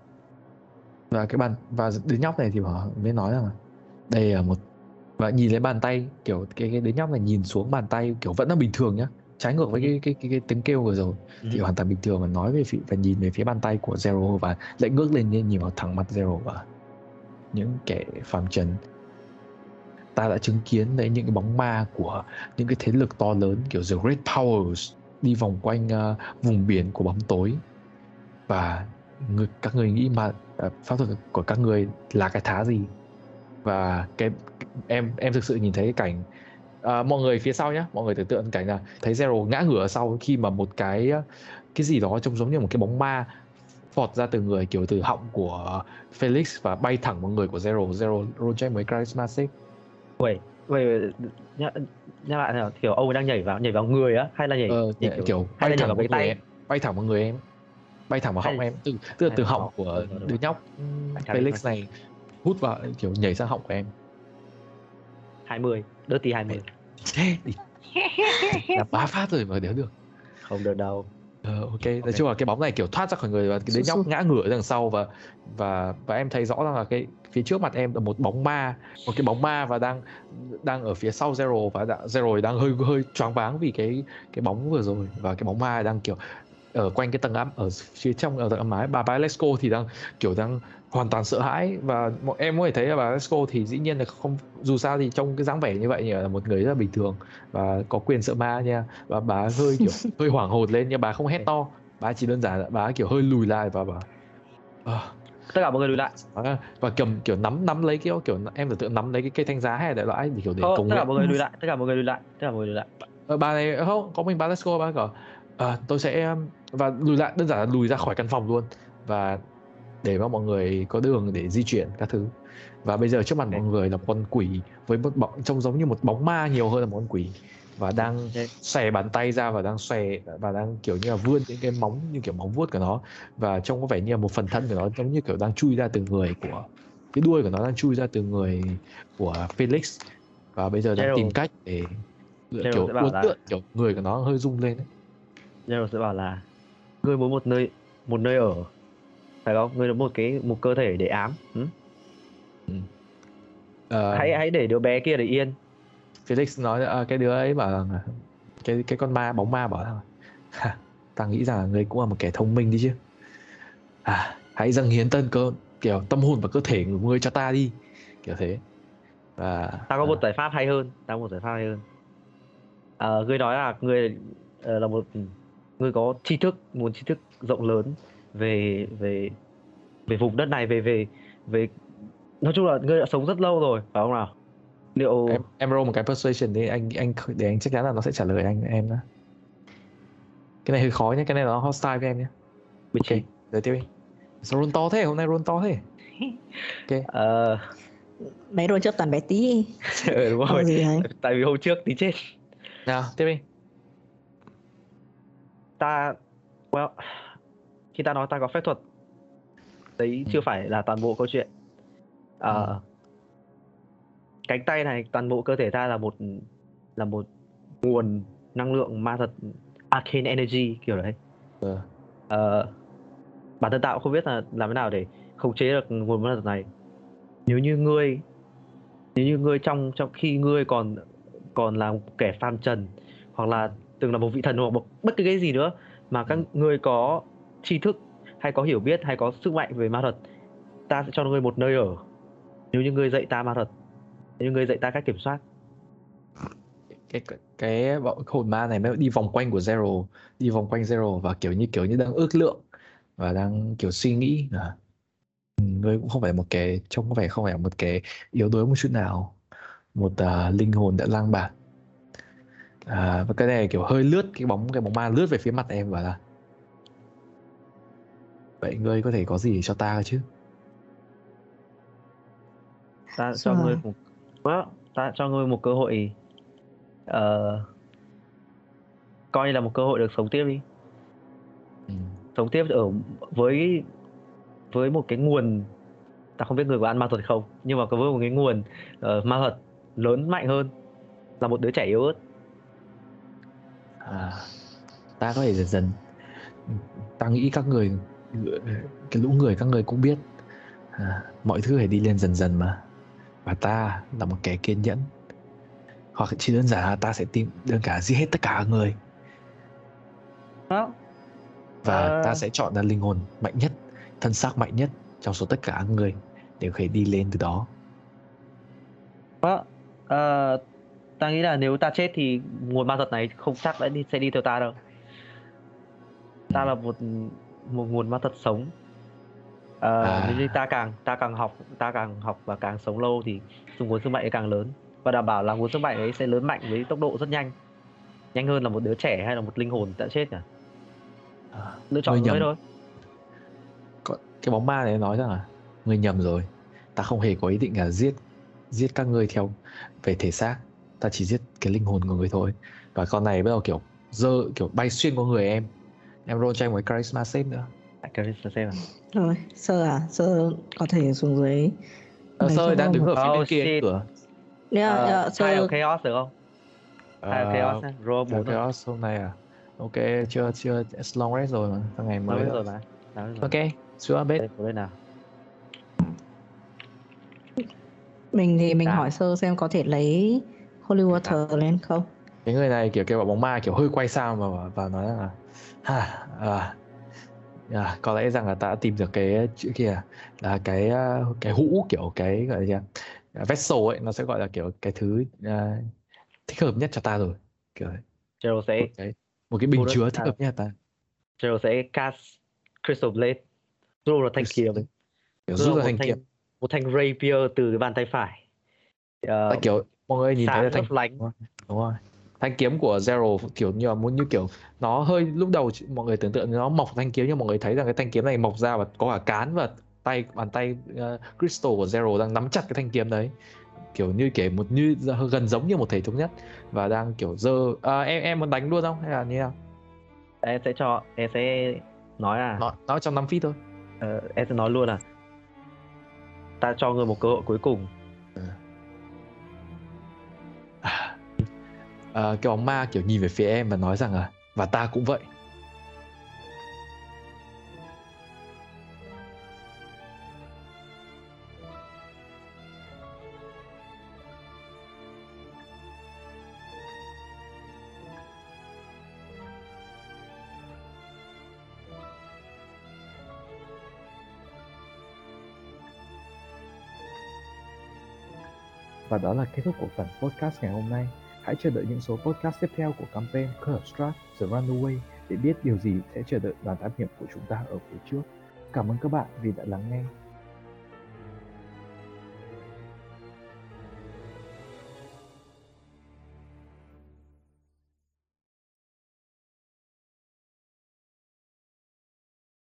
Và cái bàn và đứa nhóc này thì bảo mới nói rằng là đây là một và nhìn lấy bàn tay kiểu cái, cái đứa nhóc này nhìn xuống bàn tay kiểu vẫn là bình thường nhá trái ngược với cái cái cái, cái tiếng kêu vừa rồi. Thì Ừ. hoàn toàn bình thường và nói về phía và nhìn về phía bàn tay của Zero và lại ngước lên nhìn vào thẳng mặt Zero và những kẻ phàm trần. Ta đã chứng kiến đấy những cái bóng ma của những cái thế lực to lớn kiểu The Great Powers đi vòng quanh ờ, vùng biển của bóng tối. Và người, các người nghĩ mà ờ, pháp thuật của các người là cái thá gì? Và cái em em thực sự nhìn thấy cái cảnh à, mọi người phía sau nhá mọi người tưởng tượng cảnh là thấy Zero ngã ngửa sau khi mà một cái cái gì đó trông giống như một cái bóng ma phọt ra từ người kiểu từ họng của Felix và bay thẳng vào người của Zero. Zero roll check với charisma save Wait, wait, nhắc, nhắc lại nào kiểu ông đang nhảy vào nhảy vào người á hay là nhảy, ờ, nhảy kiểu, kiểu bay thẳng vào cái tay? em bay thẳng vào người em bay thẳng vào Hay- họng em từ từ là họng của đứa nhóc Phải Felix này hút vào kiểu nhảy sang họng của em. 20 Dirty 20 Thế đi. Là bá phát rồi mà đéo được. Không được đâu. Ờ, ok, nói chung là cái bóng này kiểu thoát ra khỏi người và cái đứa nhóc ngã ngửa đằng sau và và và em thấy rõ rằng là cái phía trước mặt em là một bóng ma, một cái bóng ma và đang đang ở phía sau Zero và đã, Zero đang hơi hơi choáng váng vì cái cái bóng vừa rồi. Và cái bóng ma đang kiểu ở quanh cái tầng âm ở phía trong ở tầng âm ái bà bà Lesco thì đang kiểu đang hoàn toàn sợ hãi. Và mọi em có thể thấy là bà Lesco thì dĩ nhiên là không dù sao thì trong cái dáng vẻ như vậy thì là một người rất là bình thường và có quyền sợ ma nha. Và bà hơi kiểu hơi hoảng hồn lên nhưng bà không hét to. Bà chỉ đơn giản là bà kiểu hơi lùi lại và bà "Ờ, Tất cả mọi người lùi lại. bà- và cầm kiểu nắm nắm lấy cái kiểu em tưởng tượng nắm lấy cái cây thanh giá hay đại loại thì kiểu để Ờ, cầu tất cả mọi người lùi lại tất cả mọi người lùi lại tất cả mọi người lùi lại. Ờ, bà này không có mình bà Lesco bà bảo "Ờ, tôi sẽ um," và lùi lại đơn giản là lùi ra khỏi căn phòng luôn. Và để mà mọi người có đường để di chuyển các thứ. Và bây giờ trước mặt mọi người là một con quỷ với một bóng trông giống như một bóng ma nhiều hơn là một con quỷ và đang xòe bàn tay ra và đang xòe và đang kiểu như là vươn những cái móng như kiểu móng vuốt của nó. Và trông có vẻ như là một phần thân của nó giống như kiểu đang chui ra từ người của cái đuôi của nó đang chui ra từ người của Felix. Và bây giờ đang Gerald. tìm cách để Gerald kiểu uốn là- kiểu người của nó hơi rung lên ấy. Zero sẽ bảo là Ngươi muốn một nơi một nơi ở Phải không? Ngươi muốn một cái một cơ thể để ám. Ừ? Ờ, hãy hãy để đứa bé kia để yên. Felix nói à, cái đứa ấy bảo rằng là cái cái con ma bóng ma bảo rằng "Ha, ta nghĩ rằng là ngươi cũng là một kẻ thông minh đi chứ. À hãy dâng hiến tân cơ kiểu tâm hồn và cơ thể của ngươi cho ta đi. Kiểu thế. Và ta có một à, giải pháp hay hơn. Ta có một giải pháp hay hơn. Ờ, ngươi nói là ngươi là một ngươi có tri thức muốn tri thức rộng lớn về về về vùng đất này về về về nói chung là ngươi đã sống rất lâu rồi phải không nào? Liệu em em roll một cái persuasion đi anh anh để anh chắc chắn là nó sẽ trả lời anh em đó cái này hơi khó nhé cái này nó hostile với em nhé bị ok rồi tiếp đi. Sao roll to thế hôm nay roll to thế? Ờ, Mấy rồi trước toàn bé tí. Ừ, đúng rồi. tại vì hôm trước tí chết. Nào tiếp đi. Ta well khi ta nói ta có phép thuật đấy chưa phải là toàn bộ câu chuyện. Ờ, Ừ. cánh tay này toàn bộ cơ thể ta là một là một nguồn năng lượng ma thuật arcane energy kiểu đấy. Ờ. Ờ, bản thân cũng không biết là làm thế nào để khống chế được nguồn ma thuật này. Nếu như ngươi nếu như ngươi trong trong khi ngươi còn còn là một kẻ phàm trần hoặc là từng là một vị thần hoặc một bất cứ cái gì nữa mà các ngươi có tri thức hay có hiểu biết hay có sức mạnh về ma thuật ta sẽ cho ngươi một nơi ở. Nếu như ngươi dạy ta ma thuật nếu như ngươi dạy ta cách kiểm soát. Cái cái, cái bọn hồn ma này nó đi vòng quanh của Zero đi vòng quanh Zero và kiểu như kiểu như đang ước lượng và đang kiểu suy nghĩ à, ngươi cũng không phải một cái trông có vẻ không phải một cái yếu đuối một chút nào. Một uh, linh hồn đã lang bạt. À, và cái này kiểu hơi lướt cái bóng cái bóng ma lướt về phía mặt em và là vậy ngươi có thể có gì cho ta chứ ta cho Rồi. ngươi một well, ta cho ngươi một cơ hội ờ, coi như là một cơ hội được sống tiếp đi ừ. sống tiếp ở với với một cái nguồn ta không biết người có ăn ma thuật không nhưng mà có với một cái nguồn ờ, ma thuật lớn mạnh hơn là một đứa trẻ yếu ớt à, ta có thể dần dần ta nghĩ các người cái lũ người các người cũng biết. À, mọi thứ phải đi lên dần dần mà. Và ta là một kẻ kiên nhẫn. Hoặc chỉ đơn giản là ta sẽ tìm đơn cả giết hết tất cả người. Đó. Và Ờ. ta sẽ chọn ra linh hồn mạnh nhất thân xác mạnh nhất trong số tất cả người để có thể đi lên từ đó. Đó ờ, ta nghĩ là nếu ta chết thì nguồn ma thuật này không chắc đã đi sẽ đi theo ta đâu. Ta là một một nguồn ma thuật sống. Ờ, À. nếu như ta càng ta càng học ta càng học và càng sống lâu thì nguồn sức mạnh ấy càng lớn. Và đảm bảo là nguồn sức mạnh ấy sẽ lớn mạnh với tốc độ rất nhanh. Nhanh hơn là một đứa trẻ hay là một linh hồn đã chết cả à, lựa chọn nhầm. thôi. Cái bóng ma này nói rằng là ngươi nhầm rồi. Ta không hề có ý định là giết giết các ngươi theo về thể xác. Ta chỉ giết cái linh hồn của người thôi. Và con này bắt đầu kiểu dơ kiểu bay xuyên qua người em em roll cho em với charisma save nữa. Xem xem nào. Rồi, sơ à, sơ có thể xuống dưới. ờ, sơ đang đứng một- ở phía bên Oh, kia shit. cửa. Yeah, Ờ, yeah, sơ of chaos được không? Chaos uh, nhá. roll bốn chaos hôm nay à? Ok chưa chưa it's long rest rồi mà thằng ngày mới rồi mà rồi. Ok xuống bếp đây lên nào? Mình thì mình hỏi sơ xem có thể lấy holy water lên không? cái người này kiểu kêu bảo bóng ma kiểu hơi quay sang và và nói là ha à, à, có lẽ rằng là ta đã tìm được cái chữ kia là cái à, cái hũ kiểu cái gọi là gì ạ? vessel ấy nó sẽ gọi là kiểu cái thứ à, thích hợp nhất cho ta rồi kiểu. Gerald sẽ một cái một cái bình chứa thích hợp nhất ta. Gerald sẽ cast Crystal Blade. Rút ra thanh kiếm. Rút ra thanh kiếm. một thanh rapier từ bàn tay phải. Tại kiểu mọi người nhìn thấy là thanh lánh. đúng rồi thanh kiếm của Zero kiểu như là muốn như kiểu nó hơi lúc đầu mọi người tưởng tượng nó mọc thanh kiếm nhưng mọi người thấy rằng cái thanh kiếm này mọc ra và có cả cán và tay bàn tay uh, crystal của Zero đang nắm chặt cái thanh kiếm đấy. Kiểu như kể một như gần giống như một thể thống nhất và đang kiểu dơ à, em em muốn đánh luôn không? Hay là như nào? Em sẽ cho em sẽ nói à nó nó trong 5 feet thôi. Ờ, em sẽ nói luôn à ta cho người một cơ hội cuối cùng Ờ, cái bóng ma kiểu nhìn về phía em và nói rằng là, và ta cũng vậy Và đó là kết thúc của phần podcast ngày hôm nay. Hãy chờ đợi những số podcast tiếp theo của campaign Curse Strat The Runaway để biết điều gì sẽ chờ đợi đoàn tác nghiệp của chúng ta ở phía trước. Cảm ơn các bạn vì đã lắng nghe.